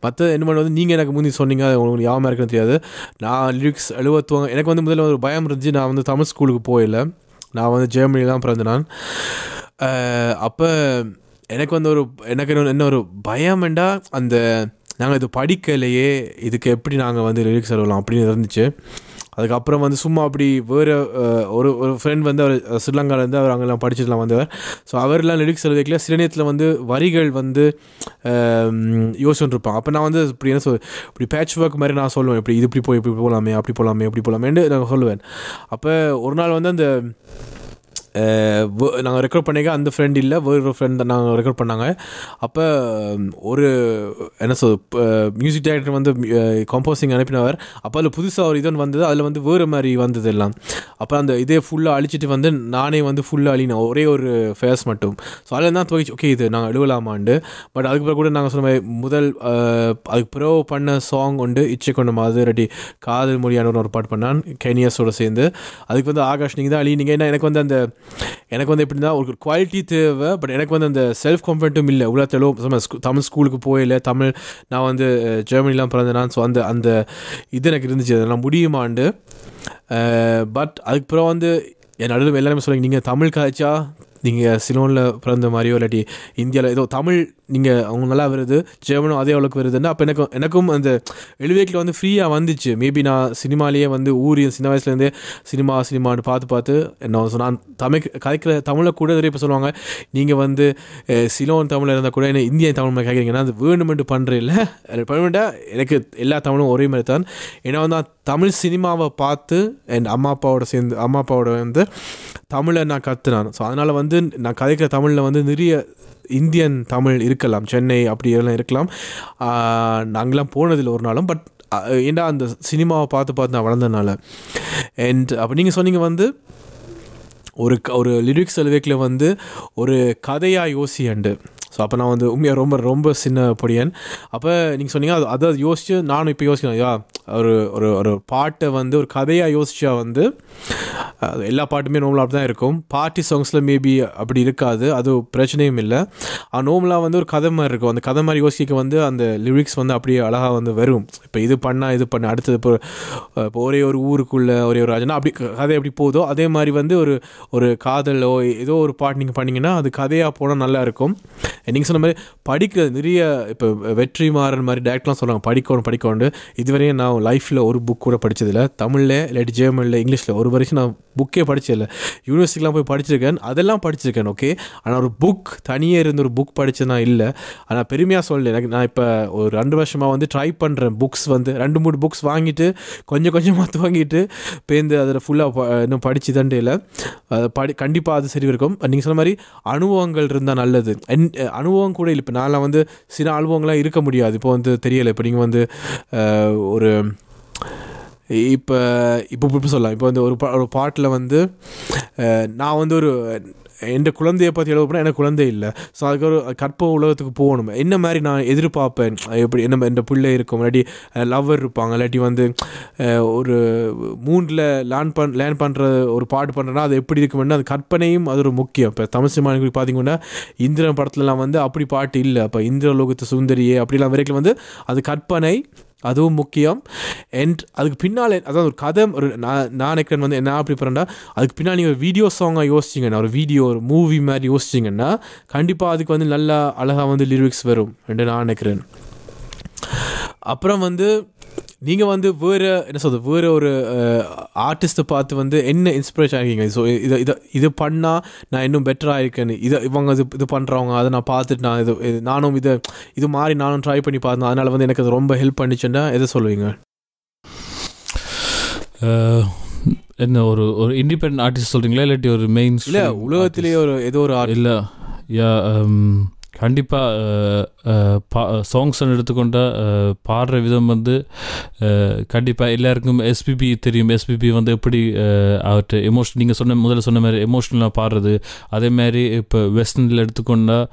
மற்ற என்ன பண்ணுவது நீங்கள் எனக்கு முந்தி சொன்னீங்க அது உங்களுக்கு ஞாபகம் இருக்குன்னு தெரியாது. நான் லிரிக்ஸ் எழுபத்துவாங்க எனக்கு வந்து முதல்ல ஒரு பயம் இருந்துச்சு. நான் வந்து தமிழ் ஸ்கூலுக்கு போயில நான் வந்து ஜெர்மனிலாம் தான் பிறந்த நான். அப்போ எனக்கு வந்து ஒரு எனக்கு என்ன- என்ன ஒரு பயம்ண்டா அந்த நாங்கள் இது படிக்கலையே இதுக்கு எப்படி நாங்கள் வந்து லிரிக்ஸ் எழுதலாம்? அப்படின்னு இருந்துச்சு. அதுக்கப்புறம் வந்து சும்மா அப்படி வேறு ஒரு ஒரு ஃப்ரெண்ட் வந்து அவர் ஸ்ரீலங்காலேருந்து அவர் அங்கெல்லாம் படிச்சுட்டுலாம் வந்தவர். ஸோ அவர்லாம் லிரிக்ஸ் எழுதிக்கல. சில நேரத்தில் வந்து வரிகள் வந்து யோசிச்சுட்டு இருப்பான் அப்போ நான் வந்து இப்படி என்ன சொல் இப்படி பேட்ச் ஒர்க் மாதிரி நான் சொல்லுவேன். இப்படி இது இப்படி போய் இப்படி போகலாமே அப்படி போகலாமே அப்படி போகலாமேன்னு நான் சொல்லுவேன். அப்போ ஒரு நாள் வந்து அந்த நாங்கள் ரெக்கார்ட் பண்ணிக்க அந்த ஃப்ரெண்ட் இல்லை வேறு ஒரு ஃப்ரெண்ட் தான் நாங்கள் ரெக்கார்ட் பண்ணாங்க. அப்போ ஒரு என்ன சொல் மியூசிக் டைரக்டர் வந்து கம்போசிங் அனுப்பினவர். அப்போ அதில் புதுசாக ஒரு இதன் வந்தது. அதில் வந்து வேறு மாதிரி வந்தது எல்லாம். அப்போ அந்த இதே ஃபுல்லாக அழிச்சிட்டு வந்து நானே வந்து ஃபுல்லாக அழினேன். ஒரே ஒரு ஃபேஸ் மட்டும். ஸோ அதில் தான் துவைச்சு ஓகே இது நாங்கள் எழுவலாமாண்டு பட் அதுக்கு பிறகு கூட நாங்கள் சொன்ன மாதிரி முதல் அதுக்கு பிறகு பண்ண சாங் உண்டு இச்சை கொண்ட மாதிரி ரெடி காதல் மொழியான ஒரு பாட்டு பண்ணான் கெனியஸோடு சேர்ந்து. அதுக்கு வந்து ஆகாஷ் நீங்கள் தான் அழினீங்க. ஏன்னா எனக்கு வந்து அந்த எனக்கு வந்து எப்படின்னா ஒரு குவாலிட்டி தேவை பட் எனக்கு வந்து அந்த செல்ஃப் கான்ஃபிடென்ட்டும் இல்லை இவ்வளோ தெளிவு தமிழ் ஸ்கூலுக்கு போயில தமிழ் நான் வந்து ஜெர்மனிலாம் பிறந்தேனா ஸோ அந்த அந்த இது எனக்கு இருந்துச்சு. அதெல்லாம் முடியுமாண்டு. பட் அதுக்கப்புறம் வந்து என் நடுவில் எல்லாருமே சொல்லுங்க நீங்கள் தமிழ் காய்ச்சா நீங்கள் சிலோனில் பிறந்த மாதிரியோ இல்லாட்டி இந்தியாவில் ஏதோ தமிழ் நீங்கள் அவங்க நல்லா வருது ஜெர்மனும் அதே அளவுக்கு வருதுன்னா அப்போ எனக்கும் எனக்கும் அந்த எழுவேக்கில் வந்து ஃப்ரீயாக வந்துச்சு. மேபி நான் சினிமாலேயே வந்து ஊர் சின்ன வயசுலேருந்தே சினிமா சினிமான்னு பார்த்து பார்த்து என்ன சொ- நான் தமிழ் கதைக்கிற தமிழை கூட நிறைய இப்போ சொல்லுவாங்க. நீங்கள் வந்து சிலோன் தமிழில் இருந்தால் கூட என்ன இந்தியன் தமிழ் மாதிரி கேட்குறீங்கன்னா அது வேணுமென்ட்டு பண்ணுற இல்லை. பண்ணுமெண்டா எனக்கு எல்லா தமிழும் ஒரே மாதிரி தான். ஏன்னா வந்து நான் தமிழ் சினிமாவை பார்த்து என் அம்மா அப்பாவோட சேர்ந்து அம்மா அப்பாவோட வந்து தமிழை நான் கற்றுனான் ஸோ அதனால் வந்து நான் கதைக்கிற தமிழில் வந்து நிறைய இந்தியன் தமிழ் இருக்கலாம் சென்னை அப்படி எல்லாம் இருக்கலாம். நாங்களாம் போனதில்லை ஒரு நாளும் பட் ஏன்னா அந்த சினிமாவை பார்த்து பார்த்து நான் வளர்ந்தனால அண்ட் அப்போ நீங்கள் சொன்னீங்க வந்து ஒரு க- ஒரு லிரிக்ஸ் எழுவேக்கில் வந்து ஒரு கதையாக யோசியண்டு. ஸோ அப்போ நான் வந்து உண்மையாக ரொம்ப ரொம்ப சின்ன பொடியன். அப்போ நீங்கள் சொன்னீங்க அது அதை யோசிச்சு நானும் இப்போ யோசிக்கணும் ஐயா ஒரு ஒரு ஒரு பாட்டை வந்து ஒரு கதையாக யோசிச்சா வந்து எல்லா பாட்டுமே நோமலாக அப்படி தான் இருக்கும். பார்ட்டி சாங்ஸில் மேபி அப்படி இருக்காது அது பிரச்சனையும் இல்லை. ஆனால் நோமலாக வந்து ஒரு கதை மாதிரி இருக்கும். அந்த கதை மாதிரி யோசிக்க வந்து அந்த லிரிக்ஸ் வந்து அப்படியே அழகாக வந்து வரும். இப்போ இது பண்ணால் இது பண்ண அடுத்தது இப்போ இப்போ ஒரே ஒரு ஊருக்குள்ளே ஒரே ஒரு ராஜனா அப்படி கதை எப்படி போதோ அதே மாதிரி வந்து ஒரு ஒரு காதலோ ஏதோ ஒரு பாட்டு நீங்கள் பண்ணிங்கன்னா அது கதையாக போனால் நல்லா இருக்கும். நீங்கள் சொன்ன மாதிரி படிக்க நிறைய இப்போ வெற்றி மாறன் மாதிரி டேரக்ட்லாம் சொல்லுவாங்க படிக்கணும் படிக்கணும் இதுவரையும் நான் லைஃப்பில் ஒரு புக் கூட படித்ததில்ல தமிழில் இல்லாட்டி ஜெர்மனில் இங்கிலீஷில் ஒரு வரைக்கும் நான் புக்கே படித்ததில்ல யூனிவர்சிட்டிலாம் போய் படிச்சிருக்கேன். அதெல்லாம் படிச்சிருக்கேன் ஓகே ஆனால் ஒரு புக் தனியே இருந்து ஒரு புக் படித்தது நான் இல்லை. ஆனால் பெருமையாக சொல்லலை. எனக்கு நான் இப்போ ஒரு ரெண்டு வருஷமாக வந்து ட்ரை பண்ணுறேன் புக்ஸ் வந்து ரெண்டு மூணு புக்ஸ் வாங்கிட்டு கொஞ்சம் கொஞ்சமாக துவங்கிட்டு பேருந்து அதில் ஃபுல்லாக இன்னும் படித்து தண்டே இல்லை. அது படி கண்டிப்பாக அது சரி இருக்கும் நீங்கள் சொன்ன மாதிரி அனுபவங்கள் இருந்தால் நல்லது. என் அனுபவம் கூட இல்லை. இப்போ நான்லாம் வந்து சில அனுபவங்கள்லாம் இருக்க முடியாது. இப்போ வந்து தெரியலை. இப்போ நீங்கள் வந்து ஒரு இப்போ இப்போ இப்போ சொல்லலாம். இப்போ வந்து ஒரு பா ஒரு பாட்டில் வந்து நான் வந்து ஒரு என் குழந்தைய பற்றி எழுத போனால் எனக்கு குழந்தை இல்லை. ஸோ அதுக்கு ஒரு கற்ப உலகத்துக்கு போகணும். என்ன மாதிரி நான் எதிர்பார்ப்பேன்? எப்படி என்ன என் பிள்ளை இருக்கும்? இல்லாட்டி லவ்வர் இருப்பாங்க. இல்லாட்டி வந்து ஒரு மூன்றில் லேர்ன் பண் லேர்ன் பண்ணுற ஒரு பாட்டு பண்ணுறேன்னா அது எப்படி இருக்கும்னா அது கற்பனையும் அது ஒரு முக்கியம். இப்போ தமிழ் சினிமா பார்த்தீங்கன்னா இந்திரன் படத்துலலாம் வந்து அப்படி பாட்டு இல்லை. அப்போ இந்திர லோகத்து சுந்தரியே அப்படிலாம் வரைக்கும் வந்து அது கற்பனை அதுவும் முக்கியம். அண்ட் அதுக்கு பின்னால் அதாவது ஒரு கதை ஒரு நான் நான் நினைக்கிறேன் வந்து என்ன அப்படி பண்ணா அதுக்கு பின்னால் நீங்கள் ஒரு வீடியோ சாங்காக யோசிச்சிங்கன்னா ஒரு வீடியோ ஒரு மூவி மாதிரி யோசிச்சிங்கன்னா கண்டிப்பாக அதுக்கு வந்து நல்லா அழகாக வந்து லிரிக்ஸ் வரும். என்று நான் நினைக்கிறேன் அப்புறம் வந்து நீங்கள் வந்து வேறு என்ன சொல்றது வேறு ஒரு ஆர்டிஸ்ட்டை பார்த்து வந்து என்ன இன்ஸ்பிரேஷன் ஆகிங்க ஸோ இதை இதை இது பண்ணால் நான் இன்னும் பெட்டராக இருக்கேன்னு. இதை இவங்க இது இது பண்ணுறவங்க அதை நான் பார்த்துட்டு நான் இது நானும் இதை இது மாதிரி நானும் ட்ரை பண்ணி பார்த்தேன். அதனால் வந்து எனக்கு அது ரொம்ப ஹெல்ப் பண்ணிச்சுன்னா எதை சொல்லுவீங்க? என்ன ஒரு ஒரு இண்டிபெண்ட் ஆர்டிஸ்ட் சொல்கிறீங்களா இல்லாட்டி ஒரு மெயின் இல்ல உலகத்திலேயே ஒரு ஏதோ ஒரு art- இல்லை யா கண்டிப்பாக பா எடுத்துக்கொண்ட எடுத்துக்கொண்டால் பாடுற விதம் வந்து கண்டிப்பாக எல்லாருக்கும் எஸ்பிபி தெரியும். எஸ்பிபி வந்து எப்படி அஹ், அவர்கிட்ட எமோஷன் நீங்கள் சொன்ன முதல்ல சொன்ன மாதிரி எமோஷ்னலாக பாடுறது அதே மாதிரி இப்போ வெஸ்டர்னில் எடுத்துக்கொண்டால்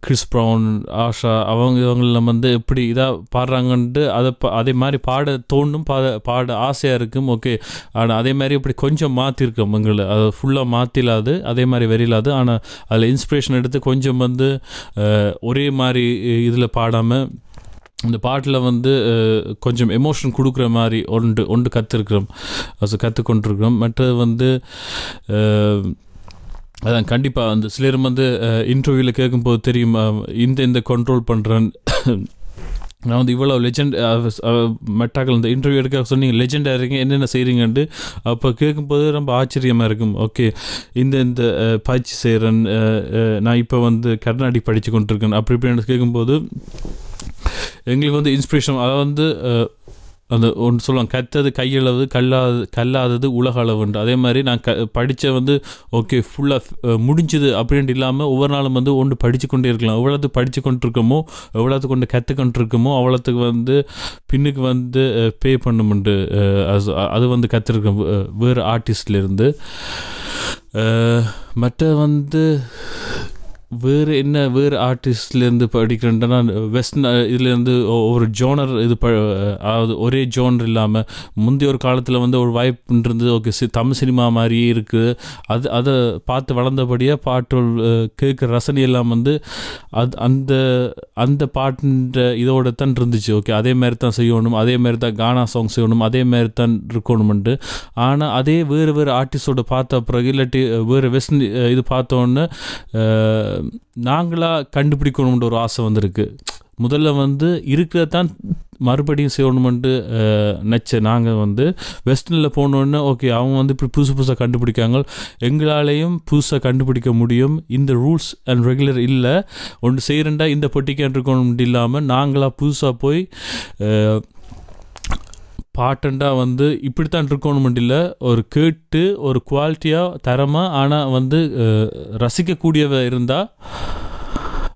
கிறிஸ் ப்ரவுன் ஆஷா அவங்க இவங்கள வந்து எப்படி இதாக பாடுறாங்கன்ட்டு அதை பா- அதே மாதிரி பாட தோணும் பாட பாட ஆசையாக இருக்கும். ஓகே ஆனால் அதே மாதிரி இப்படி கொஞ்சம் மாற்றிருக்கோம் எங்களை அதை ஃபுல்லாக மாற்றிலாது அதே மாதிரி வெறியிலாது ஆனால் அதில் இன்ஸ்பிரேஷன் எடுத்து கொஞ்சம் வந்து ஒரே மாதிரி இதில் பாடாமல் இந்த பாட்டில் வந்து கொஞ்சம் எமோஷன் கொடுக்குற மாதிரி ஒன்று ஒன்று கற்றுருக்குறோம் அது கற்றுக்கொண்டிருக்கிறோம் மற்றது வந்து அதான் கண்டிப்பாக அந்த சிலர் வந்து இன்டர்வியூவில் கேட்கும்போது தெரியும் இந்த இந்த கண்ட்ரோல் பண்ணுறேன் <coughs> நான் வந்து இவ்வளோ லெஜெண்ட் மெட்டாக்கள் இந்த இன்டர்வியூ எடுக்க சொன்னீங்க லெஜெண்டாக இருக்கீங்க என்னென்ன செய்கிறீங்கன்ட்டு அப்போ கேட்கும்போது ரொம்ப ஆச்சரியமாக இருக்கும். ஓகே இந்த இந்த பயிற்சி செய்கிறேன் நான் இப்போ வந்து கர்நாடி படித்து கொண்டிருக்கேன். அப்படி இப்படின்னு கேட்கும்போது எங்களுக்கு வந்து இன்ஸ்பிரேஷன் அதை வந்து அந்த ஒன்று சொல்லுவாங்க கத்தது கையளவு கல்லாது கல்லாதது உலக அளவுண்டு அதே மாதிரி நான் க படித்த வந்து ஓகே ஃபுல்லாக முடிஞ்சுது அப்படின்ட்டு இல்லாமல் ஒவ்வொரு நாளும் வந்து ஒன்று படித்து கொண்டே இருக்கலாம். எவ்வளோத்து படித்து கொண்டிருக்கோமோ எவ்வளோத்து கொண்டு கற்றுக்கொண்டிருக்கோமோ அவ்வளோத்துக்கு வந்து பின்னுக்கு வந்து பே பண்ணுமுண்டு அது- அது வந்து கற்றுருக்கோம் வேறு ஆர்டிஸ்ட்லேருந்து மற்ற வந்து வேறு என்ன வேறு ஆர்டிஸ்ட்லேருந்து படிக்கிறேன்டா வெஸ்டர்ன் இதுலேருந்து ஒரு ஜோனர் இது ப அதாவது ஒரே ஜோனர் இல்லாமல் முந்தைய ஒரு காலத்தில் வந்து ஒரு வாய்ப்புன்றது ஓகே சி தமிழ் சினிமா மாதிரியே இருக்குது அது அதை பார்த்து வளர்ந்தபடியாக பாட்டு கேட்குற ரசனை எல்லாம் வந்து அது அந்த அந்த பாட்டுன்ற இதோட தான் இருந்துச்சு. ஓகே அதே மாதிரி தான் செய்யணும். அதே மாதிரி தான் கானா சாங் செய்யணும். அதே மாதிரி தான் இருக்கணும்ட்டு ஆனால் அதே வேறு வேறு ஆர்டிஸ்டோட பார்த்த பிறகு இல்லாட்டி வேறு வெஸ்டர்ன் இது பார்த்தோன்னே நாங்களாக கண்டுபிடிக்கணுன்ற ஒரு ஆசை வந்திருக்கு. முதல்ல வந்து இருக்கிறதான் மறுபடியும் செய்யணுமென்ட்டு நச்ச நாங்கள் வந்து வெஸ்டர்னில் போனோன்னே ஓகே அவங்க வந்து இப்படி புதுசு புதுசாக கண்டுபிடிக்காங்க. எங்களாலேயும் புதுசாக கண்டுபிடிக்க முடியும். இந்த ரூல்ஸ் அண்ட் ரெகுலர் இல்லை. ஒன்று செய்கிறண்டா இந்த பொட்டிக்கான் இருக்கணும் இல்லாமல் நாங்களாக புதுசாக போய் பாட்டண்டாக வந்து இப்படித்தான் இருக்கணும் இல்லை. ஒரு கேட்டு ஒரு குவாலிட்டியாக தரமாக ஆனால் வந்து அஹ், ரசிக்கக்கூடியவ இருந்தால்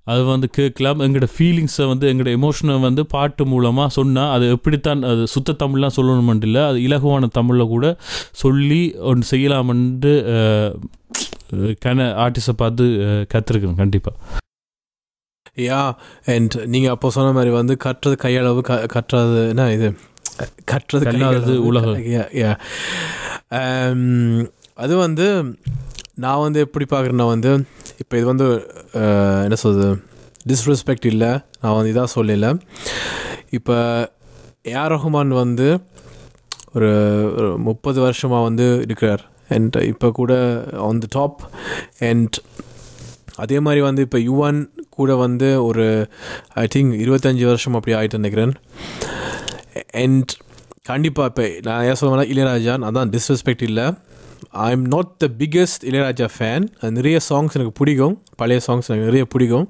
அது வந்து கேட்கலாம். எங்களோட ஃபீலிங்ஸை வந்து எங்களோட எமோஷனை வந்து பாட்டு மூலமாக சொன்னால் அது எப்படித்தான் அது சுத்த தமிழ்லாம் சொல்லணுமென்ட்டு இல்லை. அது இலகுவான தமிழில் கூட சொல்லி ஒன்று செய்யலாமென்ட்டு கன ஆர்டிஸ்டை பார்த்து கற்றுருக்கணும் கண்டிப்பாக யா அண்ட் நீங்கள் அப்போ சொன்ன மாதிரி வந்து கற்றது கையளவு க கற்றது என்ன இது கற்றது கல்லாதது. உலகம். Um, அது வந்து நான் வந்து எப்படி பார்க்குறேன்னா வந்து இப்போ இது வந்து அஹ், என்ன சொல்றது டிஸ்ரெஸ்பெக்ட் இல்லை. நான் வந்து இதாக சொல்லல. இப்போ ஏஆர் ரஹ்மான் வந்து ஒரு ஒரு முப்பது வருஷமாக வந்து இருக்கிறார். அண்ட் இப்போ கூட ஆன் தி டாப் அண்ட் அதே மாதிரி வந்து இப்போ யுவன் கூட வந்து ஒரு ஐ திங்க் இருபத்தஞ்சி வருஷம் அப்படி ஆகிட்டு நினைக்கிறேன். அண்ட் கண்டிப்பாக இப்போ நான் ஏன் சொல்லுவேன்னா இளையராஜா நான் தான் டிஸ்ரெஸ்பெக்ட் இல்லை. I am not the biggest Ilaiyaraaja fan நிறைய சாங்ஸ் எனக்கு பிடிக்கும். பழைய சாங்ஸ் எனக்கு நிறைய பிடிக்கும்.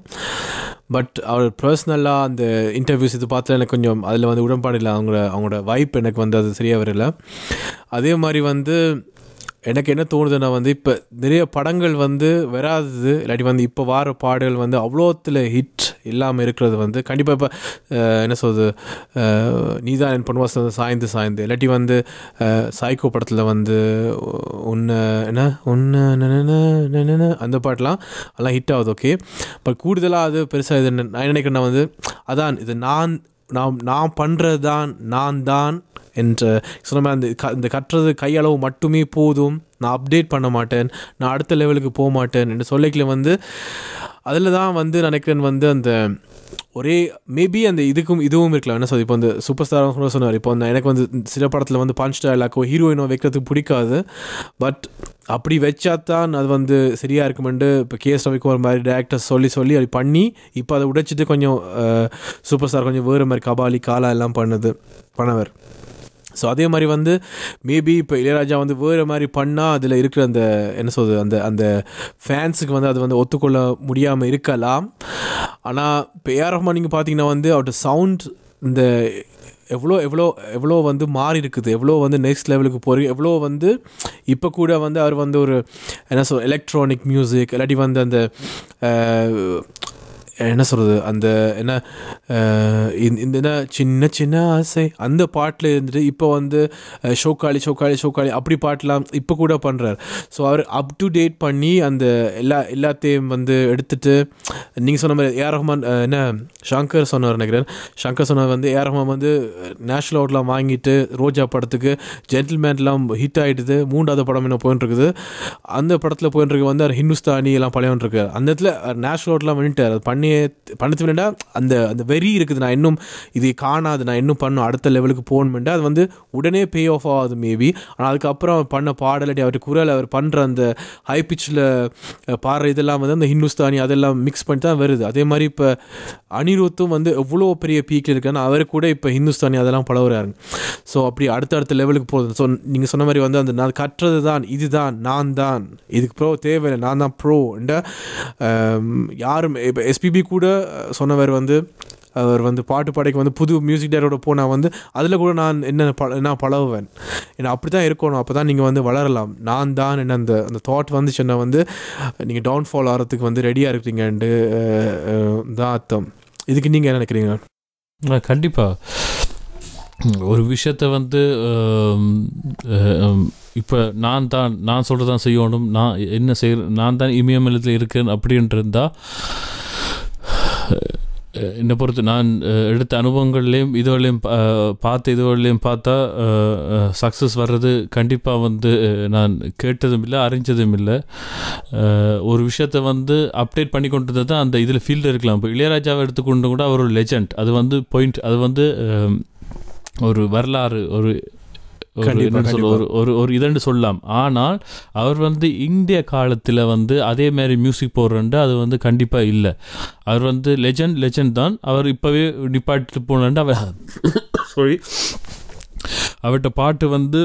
பட் அவர் பர்சனலாக அந்த இன்டர்வியூஸ் இது பார்த்து எனக்கு கொஞ்சம் அதில் வந்து உடன்பாடு இல்லை. அவங்களோட அவங்களோட வைப் எனக்கு வந்து அது சரியாக வரல. அதே மாதிரி வந்து எனக்கு என்ன தோணுதுன்னா வந்து இப்போ நிறைய படங்கள் வந்து வராதது இல்லாட்டி வந்து இப்போ வார பாடல்கள் வந்து அவ்வளோத்தில் ஹிட் இல்லாமல் இருக்கிறது வந்து கண்டிப்பாக இப்போ என்ன சொல்வது நீ தான் என் பொன்வாசம் சாய்ந்து சாய்ந்து. இல்லாட்டி வந்து சாய்க்கோ படத்தில் வந்து உன்னை என்ன உன்னை அந்த பாட்டெலாம் அதெல்லாம் ஹிட் ஆகுது ஓகே பட் கூடுதலாக அது பெருசாக இது நான் என்ன நினைக்கிறேன்னா வந்து அதான் இது நான் நான் நான் பண்ணுறது தான் நான் தான் என்ற சொன்ன மாதிரி அந்த க இந்த கட்டுறது கையளவு மட்டுமே போதும். நான் அப்டேட் பண்ண மாட்டேன். நான் அடுத்த லெவலுக்கு போக மாட்டேன். என்று சொல்லிக்கல வந்து அதில் தான் வந்து நினைக்கிறேன் வந்து அந்த ஒரே மேபி அந்த இதுக்கும் இதுவும் இருக்கலாம். என்ன சார் இப்போ அந்த சூப்பர் ஸ்டாராக கூட சொன்னார். இப்போ அந்த எனக்கு வந்து சில படத்தில் வந்து பஞ்ச் டைலாக்கோ ஹீரோயினோ வைக்கிறதுக்கு பிடிக்காது. பட் அப்படி வச்சா தான் அது வந்து சரியாக இருக்குமெண்டு இப்போ கேஎஸ் ரவிக்குமார் மாதிரி டேரக்டர் சொல்லி சொல்லி அது பண்ணி இப்போ அதை உடைச்சிட்டு கொஞ்சம் சூப்பர் ஸ்டார் கொஞ்சம் வேறு மாதிரி கபாலி காலா எல்லாம் பண்ணுது பண்ணவர். ஸோ அதே மாதிரி வந்து மேபி இப்போ இளையராஜா வந்து வேறு மாதிரி பண்ணால் அதில் இருக்கிற அந்த என்ன சொல்கிறது அந்த அந்த ஃபேன்ஸுக்கு வந்து அது வந்து ஒத்துக்கொள்ள முடியாமல் இருக்கலாம். ஆனால் இப்போ ஏஆர் ரஹ்மான் நீங்கள் பார்த்தீங்கன்னா வந்து அவர்கிட்ட சவுண்ட் இந்த எவ்வளோ எவ்வளோ எவ்வளோ வந்து மாறி இருக்குது. எவ்வளோ வந்து நெக்ஸ்ட் லெவலுக்கு போகிறீங்க எவ்வளோ வந்து இப்போ கூட வந்து அவர் வந்து ஒரு என்ன சொல் எலக்ட்ரானிக் மியூசிக் இல்லாட்டி வந்து அந்த என்ன சொல்கிறது அந்த என்ன இந்த இந்த என்ன சின்ன சின்ன ஆசை அந்த பாட்டில் இருந்துட்டு இப்போ வந்து ஷோக்காளி ஷோக்காளி ஷோக்காளி அப்படி பாட்டெலாம் இப்போ கூட பண்ணுறாரு ஸோ அவர் அப் டு டேட் பண்ணி அந்த எல்லா எல்லாத்தையும் வந்து எடுத்துட்டு நீங்கள் சொன்ன மாதிரி ஏஆர் ரஹ்மான் என்ன ஷங்கர் சொன்னார் நினைக்கிறேன். ஷங்கர் சொன்னார் வந்து ஏஆர் ரஹ்மான் வந்து நேஷ்னல் அவார்ட்லாம் வாங்கிட்டு ரோஜா படத்துக்கு ஜென்டில்மேன்லாம் ஹிட் ஆகிடுது மூன்றாவது படம் என்ன போயின்னு இருக்குது அந்த படத்தில் போயின்னு இருக்கு வந்து அவர் ஹிந்துஸ்தானி எல்லாம் பழையவன் இருக்கார் அந்த இடத்துல நேஷ்னல் அவார்ட்லாம் பண்ணிட்டார் அது பண்ணி பண்ணது வேண்டாம் அந்த அந்த வெறி இருக்குது நான் இன்னும் இது காணாது நான் இன்னும் பண்ணும் அடுத்த லெவலுக்கு போகணுமெண்டா அது வந்து உடனே பே ஆஃப் ஆகுது மேபி ஆனால் அதுக்கப்புறம் அவர் பண்ண பாடலடி அவர் குரல் அவர் பண்ணுற அந்த ஹை பிச்சில் பாடுற இதெல்லாம் வந்து அந்த ஹிந்துஸ்தானி அதெல்லாம் மிக்ஸ் பண்ணி தான் வருது. அதே மாதிரி இப்போ அனிருத்தும் வந்து எவ்வளோ பெரிய பீக்கில் இருக்குன்னா அவர் கூட இப்போ ஹிந்துஸ்தானி அதெல்லாம் பழகுறாரு ஸோ அப்படி அடுத்த அடுத்த லெவலுக்கு போகுது ஸோ நீங்கள் சொன்ன மாதிரி வந்து அந்த நான் கற்றது தான் இதுதான் நான் தான் இதுக்கு ப்ரோ தேவையில்லை நான் தான் ப்ரோ என்ற யாரும் இப்போ எஸ்பிபி கூட சொன்னவர் வந்து அவர் வந்து பாட்டு பாடைக்கு வந்து புது மியூசிக் டேரோட போனால் வந்து அதில் கூட நான் என்ன ப நான் பழகுவேன். ஏன்னா அப்படி தான் இருக்கணும். அப்போ தான் நீங்கள் வந்து வளரலாம். நான் தான் என்ன அந்த அந்த தாட் வந்துச்சுன்னா வந்து நீங்கள் டவுன்ஃபால் ஆகிறதுக்கு வந்து ரெடியாக இருக்கிறீங்கன்ட்டு தான் அர்த்தம். இதுக்கு நீங்கள் என்ன நினைக்கிறீங்க? கண்டிப்பாக ஒரு விஷயத்தை வந்து இப்போ நான் தான் நான் சொல்கிறது தான் செய்யணும். நான் என்ன செய்ய நான் தான் இமயமலத்தில் இருக்கேன் அப்படின்ட்டு இருந்தால் என்னை பொறுத்து நான் எடுத்த அனுபவங்கள்லேயும் இதுவரையும் பார்த்த இதுவரையும் பார்த்தா சக்ஸஸ் வர்றது கண்டிப்பாக வந்து நான் கேட்டதும் இல்லை அறிஞ்சதும் இல்லை. ஒரு விஷயத்தை வந்து அப்டேட் பண்ணி கொண்டு தான் அந்த இதில் ஃபீல்டு இருக்கலாம். இப்போ இளையராஜாவை எடுத்துக்கொண்டு கூட அவர் ஒரு லெஜண்ட் அது வந்து பாயிண்ட் அது வந்து ஒரு வரலாறு ஒரு ஒரு ஒரு ஒரு இதன்னு சொல்லலாம். ஆனால் அவர் வந்து இந்திய காலத்தில் வந்து அதே மாதிரி மியூசிக் போடுறண்டு அது வந்து கண்டிப்பாக இல்லை. அவர் வந்து லெஜண்ட் லெஜண்ட் தான். அவர் இப்போவே நிப்பாட்டிட்டு போனண்டு <coughs> அவர் சாரி அவர்கிட்ட பாட்டு வந்து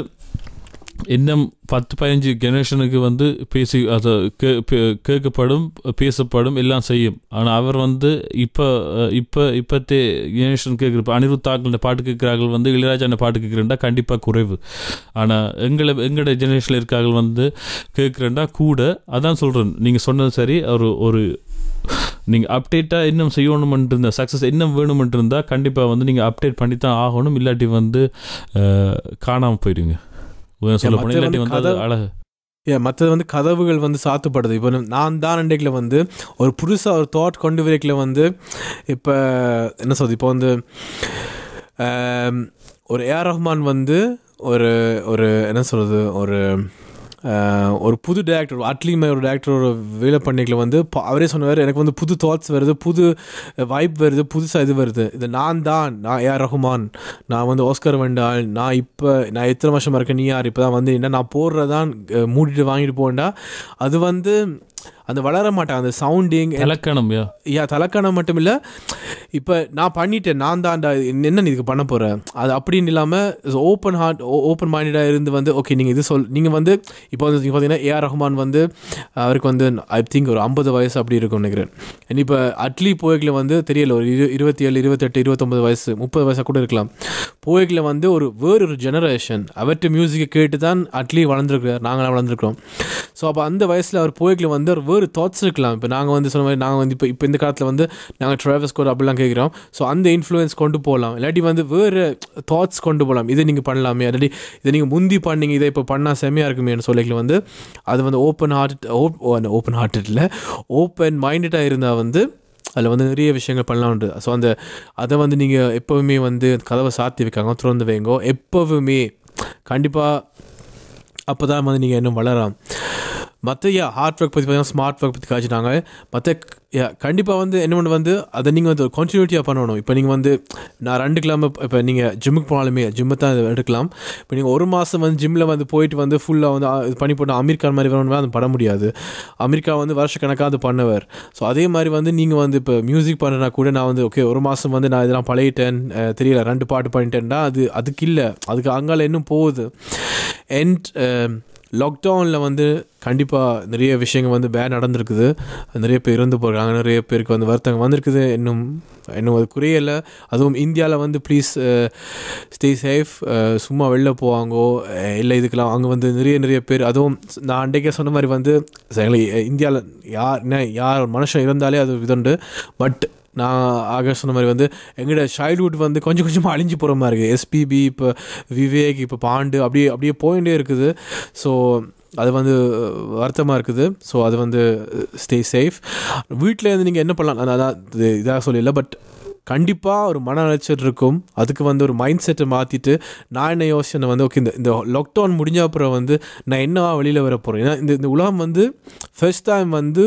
இன்னும் பத்து பதினஞ்சு ஜெனரேஷனுக்கு வந்து பேசி அதை கே பே- கேட்கப்படும் பேசப்படும் எல்லாம் செய்யும். ஆனால் அவர் வந்து இப்போ இப்போ இப்போத்தே ஜெனரேஷன் கேட்குற அனிருத்தாக்கள் பாட்டு கேட்குறார்கள் வந்து இளையராஜா பாட்டு கேட்குறேன்டா கண்டிப்பாக குறைவு. ஆனால் எங்களை எங்களோட ஜெனரேஷனில் இருக்கார்கள் வந்து கேட்குறேன்டா கூட. அதான் சொல்கிறேன் நீங்கள் சொன்னது சரி ஒரு ஒரு நீங்கள் அப்டேட்டாக இன்னும் செய்யணுமென்ட்டு இருந்தால் சக்ஸஸ் இன்னும் வேணுமென்ட்டு இருந்தால் கண்டிப்பாக வந்து நீங்கள் அப்டேட் பண்ணி தான் ஆகணும் இல்லாட்டி வந்து காணாமல் போயிடுங்க. சொல்ல இல்லாட்டி வந்து அழகு. ஏன் மற்றது வந்து கதவுகள் வந்து சாத்துப்படுது. இப்போ நான் தான் அண்டைக்கில் வந்து ஒரு புதுசாக ஒரு தாட் கொண்டு வரைக்கல வந்து இப்போ என்ன சொல்றது? இப்போ வந்து ஒரு ஏஆர் ரஹ்மான் வந்து ஒரு ஒரு என்ன சொல்கிறது ஒரு ஒரு புது டேரக்டர் அட்லிமே ஒரு டேரக்டரோட வேலை பண்ணிக்கல வந்து அவரே சொன்னவர் எனக்கு வந்து புது தாட்ஸ் வருது புது வைப் வருது புதுசாக இது வருது. இது நான் தான் நான் ஏஆர் ரஹ்மான் நான் வந்து ஆஸ்கர் வேண்டாள் நான் இப்போ நான் எத்தனை வருஷமாக இருக்கேன் நீ யார்? இப்போ தான் வந்து என்ன நான் போடுறதான் மூடிட்டு வாங்கிட்டு போண்டா அது வந்து அந்த வளர மாட்டான் அந்த சவுண்டிங் இலக்கணம் யா? தலக்கான மட்டும் இல்லை இப்போ நான் பண்ணிட்டேன் நான் தான்டா என்ன இதுக்கு பண்ண போகிறேன் அது அப்படின்னு இல்லாமல் ஓப்பன் ஹார்ட் ஓப்பன் மைண்டடாக இருந்து வந்து ஓகே நீங்கள் இது சொல் நீங்கள் வந்து இப்போ வந்து பார்த்தீங்கன்னா ஏஆர் ரஹ்மான் வந்து அவருக்கு வந்து ஐ திங்க் ஒரு ஐம்பது வயசு அப்படி இருக்கும் நினைக்கிறேன். இப்போ அட்லி போய்க்கில் வந்து தெரியல ஒரு இரு இருபத்தி ஏழு இருபத்தெட்டு இருபத்தொம்பது வயசு முப்பது வயசாக கூட இருக்கலாம். போய்க்கில் வந்து ஒரு வேறொரு ஜெனரேஷன் அவர்கிட்ட மியூசிக்கை கேட்டு தான் அட்லி வளர்ந்துருக்கிறார் நாங்களாம் வளர்ந்துருக்கிறோம். ஸோ அப்போ அந்த வயசில் அவர் போய்க்கில் வந்து ஒரு வேறு தாட்ஸ் இருக்கலாம் இப்போ நாங்கள் வந்து சொன்ன மாதிரி நாங்கள் வந்து இப்போ இப்போ இந்த காலத்தில் வந்து நாங்கள் ட்ராவல்ஸ் கோட் அப்படிலாம் கேட்குறோம் ஸோ அந்த இன்ஃப்ளூயன்ஸ் கொண்டு போகலாம் இல்லாட்டி வந்து வேறு தாட்ஸ் கொண்டு போகலாம் இதை நீங்கள் பண்ணலாமே. இல்லாட்டி இதை நீங்கள் முந்தி பண்ணீங்க இதை இப்போ பண்ணால் செம்மையாக இருக்குமேன்னு சொல்லிக்கல வந்து அது வந்து ஓப்பன் ஹார்ட் ஓப்பன் ஹார்ட்டடில் ஓப்பன் மைண்டடாக இருந்தால் வந்து அதில் வந்து நிறைய விஷயங்கள் பண்ணலாம்ன்றது ஸோ அந்த அதை வந்து நீங்கள் எப்போவுமே வந்து கதவை சாத்தி வைக்காங்க திறந்து வைங்கோ. எப்போவுமே கண்டிப்பாக அப்போ தான் வந்து நீங்கள் இன்னும் வளரலாம். மற்ற யா ஹார்ட் ஒர்க் பற்றி பார்த்தீங்கன்னா ஸ்மார்ட் ஒர்க் பற்றி காய்ச்சிட்டாங்க மற்ற யா கண்டிப்பாக வந்து என்ன ஒன்று வந்து அதை நீங்கள் வந்து கண்டினியூட்டியாக பண்ணணும். இப்போ நீங்கள் வந்து நான் ரெண்டு கிலோ இப்போ நீங்கள் ஜிம்முக்கு போனாலுமே ஜிம்மை தான் எடுக்கலாம். இப்போ நீங்கள் ஒரு மாதம் வந்து ஜிம்மில் வந்து போயிட்டு வந்து ஃபுல்லாக வந்து இது பண்ணி போட்டு அமெரிக்கா மாதிரி வரணுமே அது பண்ண முடியாது. அமெரிக்கா வந்து வருஷக்கணக்காக அது பண்ணவர். ஸோ அதே மாதிரி வந்து நீங்கள் வந்து இப்போ மியூசிக் பண்ணுறனா கூட நான் வந்து ஓகே ஒரு மாதம் வந்து நான் இதெல்லாம் பழகிட்டேன் தெரியல ரெண்டு பாட்டு பண்ணிட்டேன்னா அது அதுக்கு இல்லை. அதுக்கு அங்கால இன்னும் போகுது. அண்ட் லாக்டவுனில் வந்து கண்டிப்பாக நிறைய விஷயங்கள் வந்து பேட் நடந்திருக்குது. நிறைய பேர் இறந்து போகிறாங்க நிறைய பேருக்கு வந்து வருத்தங்க வந்திருக்குது. இன்னும் இன்னும் அது குறையலை. அதுவும் இந்தியாவில் வந்து ப்ளீஸ் ஸ்டே சேஃப் சும்மா வெளில போவாங்கோ இல்லை இதுக்கெல்லாம் அங்கே வந்து நிறைய நிறைய பேர். அதுவும் நான் அன்றைக்கே சொன்ன மாதிரி வந்து இந்தியாவில் யார் என்ன யார் மனுஷன் இருந்தாலே அது இதுண்டு பட் நான் ஆக சொன்ன மாதிரி வந்து எங்களோட சைல்ட்ஹுட் வந்து கொஞ்சம் கொஞ்சமாக அழிஞ்சு போகிற மாதிரி இருக்குது எஸ்பிபி இப்போ விவேக் இப்போ பாண்டு அப்படியே அப்படியே போயிட்டே இருக்குது. ஸோ அது வந்து வருத்தமாக இருக்குது. ஸோ அது வந்து ஸ்டே சேஃப் வீட்டில் இருந்து நீங்கள் என்ன பண்ணலாம்? நான் அதான் இது இதாக சொல்லல பட் கண்டிப்பாக ஒரு மன அலைச்சல் இருக்கும். அதுக்கு வந்து ஒரு மைண்ட் செட்டை மாற்றிட்டு நான் என்ன யோசனை வந்து ஓகே இந்த இந்த லாக்டவுன் முடிஞ்ச அப்புறம் வந்து நான் என்னவா வெளியில் வர போகிறேன் ஏன்னா இந்த இந்த உலகம் வந்து ஃபர்ஸ்ட் டைம் வந்து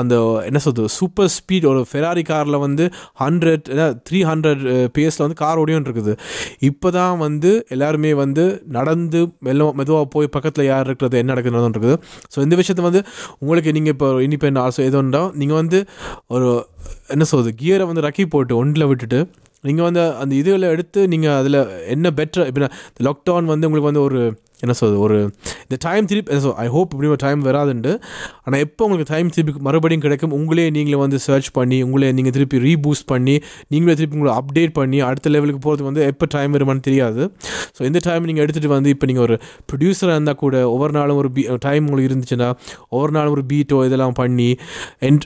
அந்த என்ன சொல்றது சூப்பர் ஸ்பீட் ஒரு ஃபெராரி காரில் வந்து ஹண்ட்ரட் த்ரீ ஹண்ட்ரட் பேஸில் வந்து கார் ஓடியும் இருக்குது. இப்போ தான் வந்து எல்லாருமே வந்து நடந்து மெல்ல மெதுவாக போய் பக்கத்தில் யார் இருக்கிறது என்ன நடக்குது இருக்குது. ஸோ இந்த விஷயத்தை வந்து உங்களுக்கு நீங்கள் இப்போ இண்டிபெண்ட் ஆல்சோ எதோண்டா நீங்கள் வந்து ஒரு என்ன சொல்கிறது கியரை வந்து ரக்கி போட்டு ஒன்றில் விட்டுட்டு நீங்கள் வந்து அந்த இதுகளை எடுத்து நீங்கள் அதில் என்ன பெட்டர் இப்போ லாக்டவுன் வந்து உங்களுக்கு வந்து ஒரு என்ன சொல்றது ஒரு இந்த டைம் திருப்பி என்ன ஐ ஹோப் இப்படி ஒரு டைம் வராதுண்டு. ஆனால் எப்போ உங்களுக்கு டைம் திருப்பி மறுபடியும் கிடைக்கும் உங்களே நீங்களே வந்து சர்ச் பண்ணி உங்களே நீங்கள் திருப்பி ரீபூஸ்ட் பண்ணி நீங்களே திருப்பி உங்களை அப்டேட் பண்ணி அடுத்த லெவலுக்கு போகிறதுக்கு வந்து எப்போ டைம் வருமானு தெரியாது. ஸோ இந்த டைம் நீங்கள் எடுத்துகிட்டு வந்து இப்போ நீங்கள் ஒரு ப்ரொடியூசராக இருந்தால் கூட ஒவ்வொரு நாளும் ஒரு பீ டைம் உங்களுக்கு இருந்துச்சுன்னா ஒவ்வொரு நாளும் ஒரு பீட்டோ இதெல்லாம் பண்ணி அண்ட்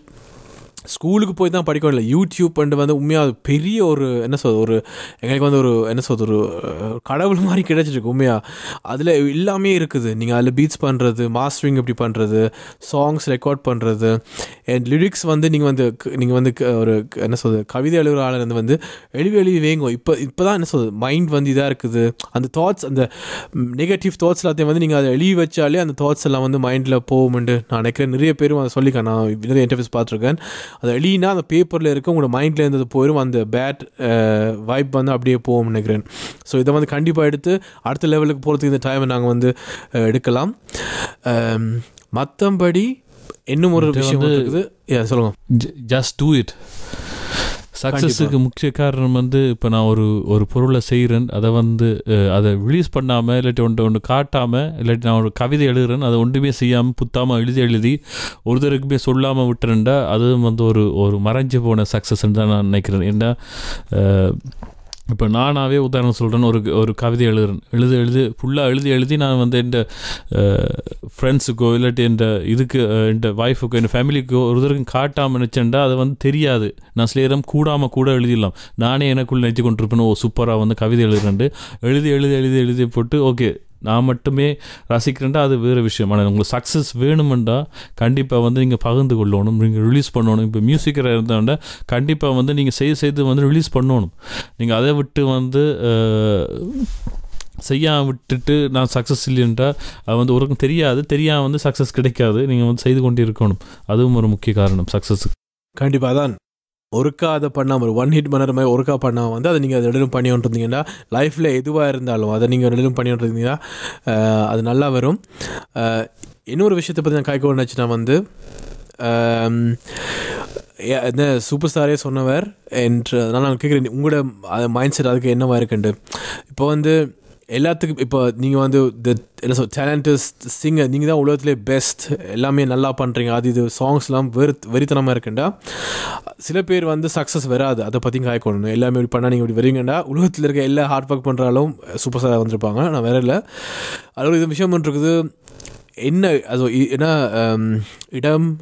ஸ்கூலுக்கு போய் தான் படிக்கணும் இல்லை யூடியூப் பண்ணிட்டு வந்து உண்மையாக பெரிய ஒரு என்ன சொல்றது ஒரு எங்களுக்கு வந்து ஒரு என்ன சொல்றது ஒரு கடவுள் மாதிரி கிடைச்சிருக்கு உண்மையாக அதில் எல்லாமே இருக்குது. நீங்கள் அதில் பீட்ஸ் பண்ணுறது மாஸ்டரிங் எப்படி பண்ணுறது சாங்ஸ் ரெக்கார்ட் பண்ணுறது அண்ட் லிரிக்ஸ் வந்து நீங்கள் வந்து நீங்கள் வந்து க- ஒரு என்ன சொல்றது கவிதை எழுதுகிற ஆள் இருந்து வந்து எழுவி எழுதி வேங்கும். இப்போ இப்போ தான் என்ன சொல்றது மைண்ட் வந்து இதாக இருக்குது. அந்த தாட்ஸ் அந்த நெகட்டிவ் தாட்ஸ் எல்லாத்தையும் வந்து நீங்கள் அதை எழுதி வச்சாலே அந்த தாட்ஸ் எல்லாம் வந்து மைண்டில் போகும்ண்டு நான் நினைக்கிறேன். நிறைய பேரும் அதை சொல்லிக்கேன் நான் நிறைய இன்டர்வியூஸ் பார்த்துருக்கேன். அது எழுதினா அந்த பேப்பரில் இருக்க உங்களோட மைண்டில் இருந்தது போயிடும் அந்த பேட் வைப் வந்து அப்படியே போகும்னு நினைக்கிறேன். ஸோ இதை வந்து கண்டிப்பாக எடுத்து அடுத்த லெவலுக்கு போகிறதுக்கு இந்த டைமை நாங்கள் வந்து எடுக்கலாம். மற்றபடி இன்னும் ஒரு விஷயம் இருக்குது. Yeah, சொல்லுங்க. ஜஸ்ட் டூ இட் சக்ஸஸுக்கு முக்கிய காரணம் வந்து இப்போ நான் ஒரு ஒரு பொருளை செய்கிறேன் அதை வந்து அதை ரிலீஸ் பண்ணாமல் இல்லாட்டி ஒன்று ஒன்று காட்டாமல் இல்லாட்டி நான் ஒரு கவிதை எழுதுறேன் அதை ஒன்றுமே செய்யாமல் புத்தாமல் எழுதி எழுதி ஒருத்தருக்குமே சொல்லாமல் விட்டுறேன்டா அதுவும் வந்து ஒரு ஒரு மறைஞ்சு போன சக்ஸஸ்ன்னு தான் நான் நினைக்கிறேன். ஏன்னா இப்போ நானாகவே உதாரணம் சொல்கிறேன்னு ஒரு ஒரு கவிதை எழுதுறேன். எழுதி எழுதி ஃபுல்லாக எழுதி எழுதி நான் வந்து என் ஃப்ரெண்ட்ஸுக்கோ இல்லாட்டி என் இதுக்கு என் ஒய்ஃபுக்கோ என் ஃபேமிலிக்கோ ஒருத்தருக்கும் காட்டாமல் நினச்சேன்டா அது வந்து தெரியாது. நான் சிலேரம் கூடாமல் கூட எழுதிடலாம். நானே எனக்குள்ளே நினச்சி கொண்டிருப்பேன் ஓ சூப்பராக வந்து கவிதை எழுதுறேன் எழுதி எழுதி எழுதி எழுதி போட்டு ஓகே நான் மட்டுமே ரசிக்கிறேன்டா அது வேறு விஷயம். ஆனால் உங்களுக்கு சக்ஸஸ் வேணுமெண்டா கண்டிப்பாக வந்து நீங்கள் பகிர்ந்து கொள்ளணும் நீங்கள் ரிலீஸ் பண்ணணும். இப்போ மியூசிக்கராக இருந்தாண்டா கண்டிப்பாக வந்து நீங்கள் செய்து செய்து வந்து ரிலீஸ் பண்ணணும். நீங்கள் அதை விட்டு வந்து செய்யாமல் விட்டுட்டு நான் சக்ஸஸ் இல்லைன்றா அது வந்து ஒருக்கும் தெரியாது. தெரியாமல் வந்து சக்ஸஸ் கிடைக்காது. நீங்கள் வந்து செய்து கொண்டு இருக்கணும் அதுவும் ஒரு முக்கிய காரணம் சக்ஸஸுக்கு கண்டிப்பாக தான் ஒருக்கா அதை பண்ணாமல் ஒரு ஒன் ஹிட் பண்ணுற மாதிரி ஒருக்கா பண்ணாமல் வந்து அதை நீங்கள் அதை ரெண்டும் பண்ணி இருந்தீங்கன்னா லைஃப்பில் எதுவாக இருந்தாலும் அதை நீங்கள் ரெண்டும் பண்ணி இருந்தீங்கன்னா அது நல்லா வரும். இன்னொரு விஷயத்தை பற்றி நான் காய்க்க நினச்சினா வந்து ஏ- என்ன சூப்பர் ஸ்டாரே சொன்னவர் என்று அதனால் நான் கேட்குறேன் உங்களோட மைண்ட் செட் அதுக்கு என்னவாக இருக்குன்ட்டு. இப்போ வந்து எல்லாத்துக்கும் இப்போ நீங்கள் வந்து த என்ன சொல் டேலண்டஸ் சிங்கர் நீங்கள் தான் உலகத்திலே பெஸ்ட் எல்லாமே நல்லா பண்ணுறீங்க அது இது சாங்ஸ்லாம் வெறு வெறித்தனமாக இருக்குண்டா. சில பேர் வந்து சக்ஸஸ் வராது. அதை பற்றி காய்க்கணும் எல்லாமே இப்படி பண்ணால் நீங்கள் இப்படி வரீங்கண்டா உலகத்தில் இருக்க எல்லா ஹார்ட் ஒர்க் பண்ணுறாலும் சூப்பர் ஸ்டாராக வந்திருப்பாங்க. நான் வரல அதில் அதோட இது விஷயம் ஒன்று இருக்குது. என்ன அது என்ன இடம்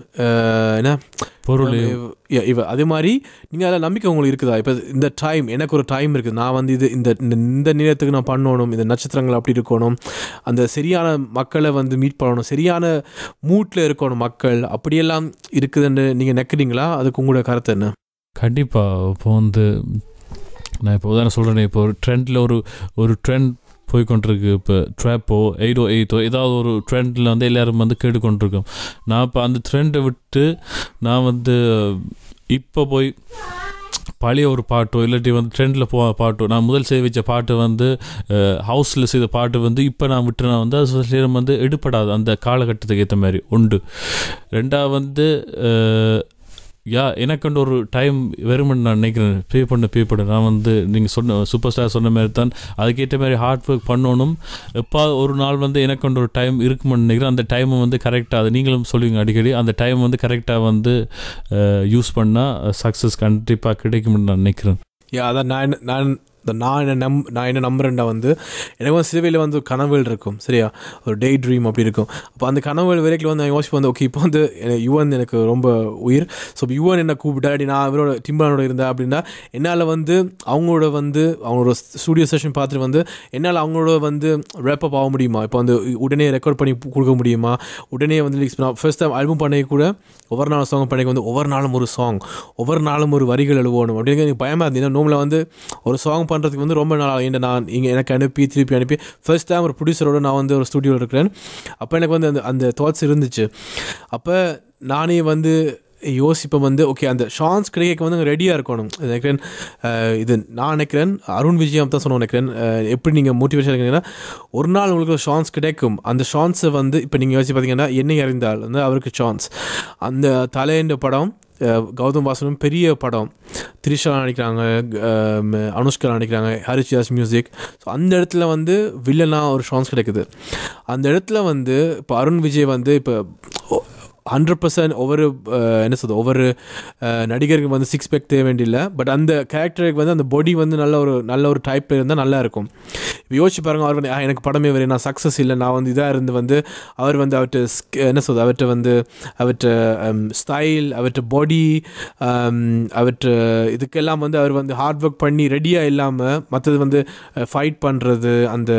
என்ன? பொருள். இவ அதே மாதிரி நீங்கள் அதில் நம்பிக்கை உங்களுக்கு இருக்குதா? இப்போ இந்த டைம் எனக்கு ஒரு டைம் இருக்குது. நான் வந்து இது இந்த இந்த- இந்த நேரத்துக்கு நான் பண்ணணும். இந்த நட்சத்திரங்கள் அப்படி இருக்கணும். அந்த சரியான மக்களை வந்து மீட் பண்ணணும். சரியான மூட்டில் இருக்கணும் மக்கள். அப்படியெல்லாம் இருக்குதுன்னு நீங்கள் நினைக்கிறீங்களா? அதுக்கு உங்களோட கருத்து என்ன? கண்டிப்பாக இப்போ வந்து நான் இப்போ உதாரணம் சொல்கிறேன் இப்போ ஒரு ட்ரெண்டில் ஒரு ஒரு ட்ரெண்ட் போய்க்கொண்டிருக்கு. இப்போ ட்ராப்போ எயிட்டோ எயிட்டோ ஏதாவது ஒரு ட்ரெண்டில் வந்து எல்லோரும் வந்து கேட்டுக்கொண்டிருக்கோம். நான் இப்போ அந்த ட்ரெண்டை விட்டு நான் வந்து இப்போ போய் பழைய ஒரு பாட்டோ இல்லாட்டி வந்து ட்ரெண்டில் போ பாட்டோ நான் முதல் செய்ய வச்ச பாட்டு வந்து ஹவுஸில் செய்த பாட்டு வந்து இப்போ நான் விட்டுனா வந்து அது நேரம் வந்து எடுப்படாது. அந்த காலகட்டத்துக்கு ஏற்ற மாதிரி உண்டு. ரெண்டாவது வந்து யா எனக்குண்டு ஒரு டைம் வருமென்னு நான் நினைக்கிறேன். பே பண்ண பே பண்ண. நான் வந்து நீங்கள் சொன்ன சூப்பர் ஸ்டார் சொன்ன மாதிரி தான் அதுக்கேற்ற மாதிரி ஹார்ட் ஒர்க் பண்ணணும். எப்போ ஒரு நாள் வந்து எனக்குண்டு ஒரு டைம் இருக்குமென்னு நினைக்கிறேன். அந்த டைமை வந்து கரெக்டாக அது நீங்களும் சொல்லுவீங்க அடிக்கடி. அந்த டைம் வந்து கரெக்டாக வந்து யூஸ் பண்ணால் சக்ஸஸ் கண்டிப்பாக கிடைக்கும்னு நான் நினைக்கிறேன். யா அதான் நான் என்ன- நான் இந்த நான் என்ன நம் நான் என்ன நம்புறேன்டா வந்து எனக்கு வந்து சிறுவையில் வந்து ஒரு கனவுகள் இருக்கும் சரியா? ஒரு டே ட்ரீம் அப்படி இருக்கும். அப்போ அந்த கனவுகள் வரைக்கும் வந்து நான் யோசிச்சு வந்து ஓகே இப்போ வந்து யுவன் எனக்கு ரொம்ப உயிர். ஸோ யுவன் என்ன அப்படி நான் அவரோட டிம்பானோட இருந்தேன் அப்படின்னா என்னால் வந்து அவங்களோட வந்து அவங்களோட ஸ்டூடியோ செஷன் பார்த்துட்டு வந்து என்னால் அவங்களோட வந்து ரேப்பப் ஆக முடியுமா? இப்போ வந்து உடனே ரெக்கார்ட் பண்ணி கொடுக்க முடியுமா? உடனே வந்து லிரிக்ஸ் நான் ஃபர்ஸ்ட் டைம் ஆல்பம் பண்ணி கூட ஒவ்வொரு நாள் சாங் பண்ணி வந்து ஒவ்வொரு நாளும் ஒரு சாங் ஒவ்வொரு நாளும் ஒரு வரிகள் எழுவணும். அப்படின்னு எனக்கு பயமாக இருந்தது. நோமில் வந்து ஒரு சாங் பண்ணுறதுக்கு வந்து ரொம்ப நாள் ஆகும். நான் இங்கே எனக்கு அனுப்பி திருப்பி அனுப்பி. ஃபர்ஸ்ட் டைம் ஒரு ப்ரொடியூசரோட நான் வந்து ஒரு ஸ்டுடியோவில் இருக்கிறேன். அப்போ எனக்கு வந்து அந்த அந்த தாட்ஸ் இருந்துச்சு. அப்போ நானே வந்து யோசிப்பேன் வந்து ஓகே அந்த ஷான்ஸ் கிடைக்க வந்து ரெடியாக இருக்கணும். நினைக்கிறேன் இது நான் நினைக்கிறேன் அருண் விஜயம் தான் சொன்ன நினைக்கிறேன். எப்படி நீங்கள் மோட்டிவேஷன் இருக்கீங்கன்னா ஒரு நாள் உங்களுக்கு ஒரு ஷான்ஸ் கிடைக்கும். அந்த ஷான்ஸை வந்து இப்போ நீங்கள் யோசிச்சு பார்த்தீங்கன்னா என்னை அறிந்தால் வந்து அவருக்கு ஷான்ஸ் அந்த தலையண்ட படம் கௌதம் வாசனும் பெரிய படம். த்ரிஷா நடிக்கிறாங்க அனுஷ்கா நடிக்கிறாங்க ஹரிச்தாஸ் மியூசிக். ஸோ அந்த இடத்துல வந்து வில்லனாக ஒரு சான்ஸ் கிடைக்குது. அந்த இடத்துல வந்து இப்போ அருண் விஜய் வந்து இப்போ ஹண்ட்ரட் பர்சன்ட் ஒவ்வொரு என்ன சொல்றது ஒவ்வொரு uh, நடிகருக்கு வந்து சிக்ஸ் பேக் தேவை வேண்டியில்லை பட் அந்த கேரக்டருக்கு வந்து அந்த பாடி வந்து நல்ல ஒரு நல்ல ஒரு டைப் இருந்தால் நல்லா இருக்கும். இப்போ யோசிச்சு பாருங்கள் அவர் வந்து எனக்கு படமே வரையும் நான் சக்ஸஸ் இல்லை. நான் வந்து இதாக இருந்து வந்து அவர் வந்து அவர்கிட்ட என்ன சொல்றது அவர்கிட்ட வந்து அவர்கிட்ட ஸ்டைல் um, அவர்கிட்ட பாடி um, அவர்கிட்ட இதுக்கெல்லாம் வந்து அவர் வந்து ஹார்ட் ஒர்க் பண்ணி ரெடியாக இல்லாமல் மற்றது வந்து uh, ஃபைட் பண்ணுறது அந்த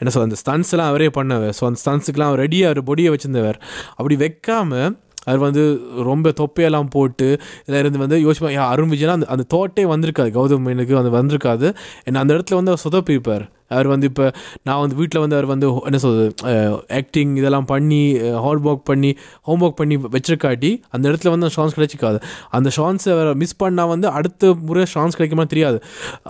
என்ன சொல்றது அந்த ஸ்டன்ஸ் எல்லாம் அவரே பண்ணவர். ஸோ அந்த ஸ்டன்ஸுக்கெல்லாம் அவர் ரெடியாக அவர் பொடியை வச்சிருந்தவர். அப்படி வைக்காமல் அவர் வந்து ரொம்ப தொப்பையெல்லாம் போட்டு இதில் இருந்து வந்து யோசிப்பாங்க அருண் விஜயனா அந்த அந்த தோட்டே வந்திருக்காது. கௌதம் மேனுக்கு அந்த வந்திருக்காது. என்ன அந்த இடத்துல வந்து அவர் சொதப்பிப்பார். அவர் வந்து இப்போ நான் வந்து வீட்டில் வந்து அவர் வந்து என்ன சொல்கிறது ஆக்டிங் இதெல்லாம் பண்ணி ஹார்ட் ஒர்க் பண்ணி ஹோம் ஒர்க் பண்ணி வச்சிருக்காட்டி அந்த இடத்துல வந்து ஷான்ஸ் கிடைச்சிக்காது. அந்த ஷான்ஸை அவர் மிஸ் பண்ணால் வந்து அடுத்த முறை ஷான்ஸ் கிடைக்குமா தெரியாது.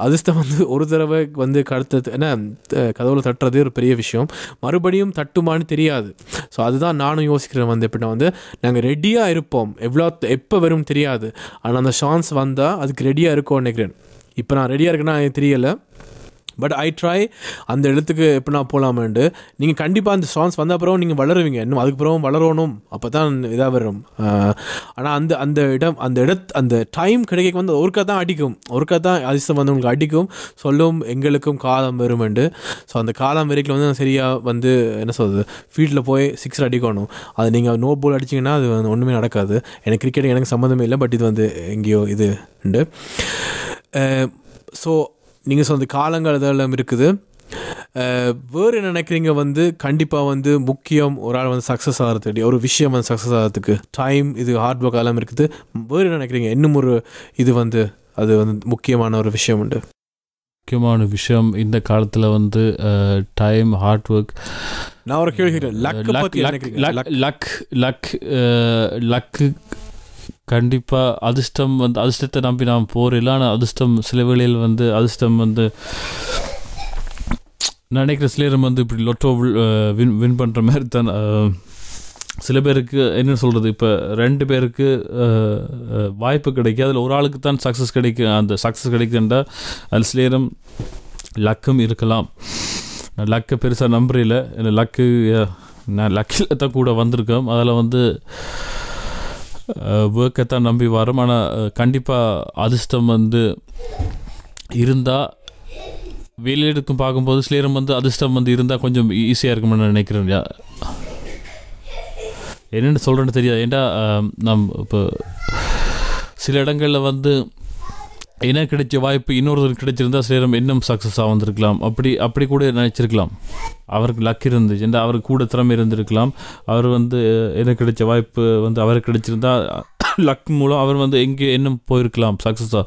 அதிர்ஷ்டம் வந்து ஒரு தடவை வந்து கடத்த என்ன அஹ், கதவுல தட்டுறது ஒரு பெரிய விஷயம். மறுபடியும் தட்டுமான்னு தெரியாது. ஸோ அதுதான் நானும் யோசிக்கிறேன் வந்து. எப்படின்னா வந்து நாங்கள் ரெடியாக இருப்போம். எவ்வளோ எப்போ வரும் தெரியாது. ஆனால் அந்த ஷான்ஸ் வந்தால் அதுக்கு ரெடியாக இருக்கோம் நினைக்கிறேன். இப்போ நான் ரெடியாக இருக்கேன்னா எனக்கு தெரியலை. பட் ஐ ட்ரை அந்த இடத்துக்கு எப்படின்னா போகலாமேண்டு நீங்கள் கண்டிப்பாக அந்த சாங்ஸ் வந்த அப்புறம் நீங்கள் வளருவீங்க. இன்னும் அதுக்கப்புறம் வளரணும். அப்போ தான் இதாக வரும் ஆனால் அந்த அந்த இடம் அந்த இடத் அந்த டைம் கிடைக்க வந்து ஒருக்கா தான் அடிக்கும். ஒருக்கா தான் அதிர்ஷ்டம் வந்து உங்களுக்கு அடிக்கும். சொல்லும் எங்களுக்கும் காலம் வருமெண்டு. ஸோ அந்த காலம் வரைக்கும் வந்து சரியாக வந்து என்ன சொல்கிறது ஃபீல்டில் போய் சிக்ஸர் அடிக்கணும். அது நீங்கள் நோ போல் அடிச்சிங்கன்னா அது ஒன்றுமே நடக்காது. எனக்கு கிரிக்கெட் எனக்கு சம்மந்தமே இல்லை. பட் இது வந்து எங்கேயோ இது உண்டு. ஸோ நீங்கள் சொன்ன காலங்கள் அதெல்லாம் இருக்குது. வேறு என்ன நினைக்கிறீங்க வந்து கண்டிப்பாக வந்து முக்கியம் ஒரு ஆள் வந்து சக்ஸஸ் ஆகிறதுக்கு ஒரு விஷயம் வந்து சக்ஸஸ் ஆகிறதுக்கு. டைம் இது ஹார்ட் ஒர்க் எல்லாம் இருக்குது. வேறு என்ன நினைக்கிறீங்க? இன்னும் ஒரு இது வந்து அது வந்து முக்கியமான ஒரு விஷயம் உண்டு. முக்கியமான விஷயம் இந்த காலத்தில் வந்து டைம் ஹார்ட் ஒர்க் நான் ஒரு கேள்வி லக் லக் லக் லக்கு கண்டிப்பாக அதிர்ஷ்டம் வந்து அதிர்ஷ்டத்தை நம்பி நாம் போரில்ல ஆனால் அதிர்ஷ்டம் சில வேளையில் வந்து அதிர்ஷ்டம் வந்து நினைக்கிற சிலரும் வந்து இப்படி லொட்டோ வின் வின் பண்ணுற மாதிரி தான் சில பேருக்கு என்ன சொல்கிறது இப்போ ரெண்டு பேருக்கு வாய்ப்பு கிடைக்கும் அதில் ஒரு ஆளுக்கு தான் சக்ஸஸ் கிடைக்கும் அந்த சக்ஸஸ் கிடைக்குதுன்றா அதில் சிலேரம் லக்கும் இருக்கலாம். நான் லக்கை பெருசாக நம்புறில இல்லை. லக்கு நான் லக்கில் தான் கூட வந்திருக்கேன் அதில் வந்து ஒர்க்கை தான் நம்பி வரோம். ஆனால் கண்டிப்பாக அதிர்ஷ்டம் வந்து இருந்தால் வெளியெடுக்கும் பார்க்கும்போது ஸ்லேரம் வந்து அதிர்ஷ்டம் வந்து இருந்தால் கொஞ்சம் ஈஸியாக இருக்கும்னு நினைக்கிறேன். என்னென்னு சொல்கிறேன்னு தெரியாது. ஏன்டா நம் இப்போ சில இடங்களில் வந்து எனக்கு கிடைச்ச வாய்ப்பு இன்னொருத்தர் கிடைச்சிருந்தா சேரம் இன்னும் சக்ஸஸாக வந்திருக்கலாம். அப்படி அப்படி கூட நினச்சிருக்கலாம். அவருக்கு லக் இருந்துச்சு. ஏன்னா அவருக்கு கூட திறமை இருந்திருக்கலாம். அவர் வந்து எனக்கு கிடைச்ச வாய்ப்பு வந்து அவருக்கு கிடைச்சிருந்தா லக் மூலம் அவர் வந்து எங்கே இன்னும் போயிருக்கலாம். சக்ஸஸாக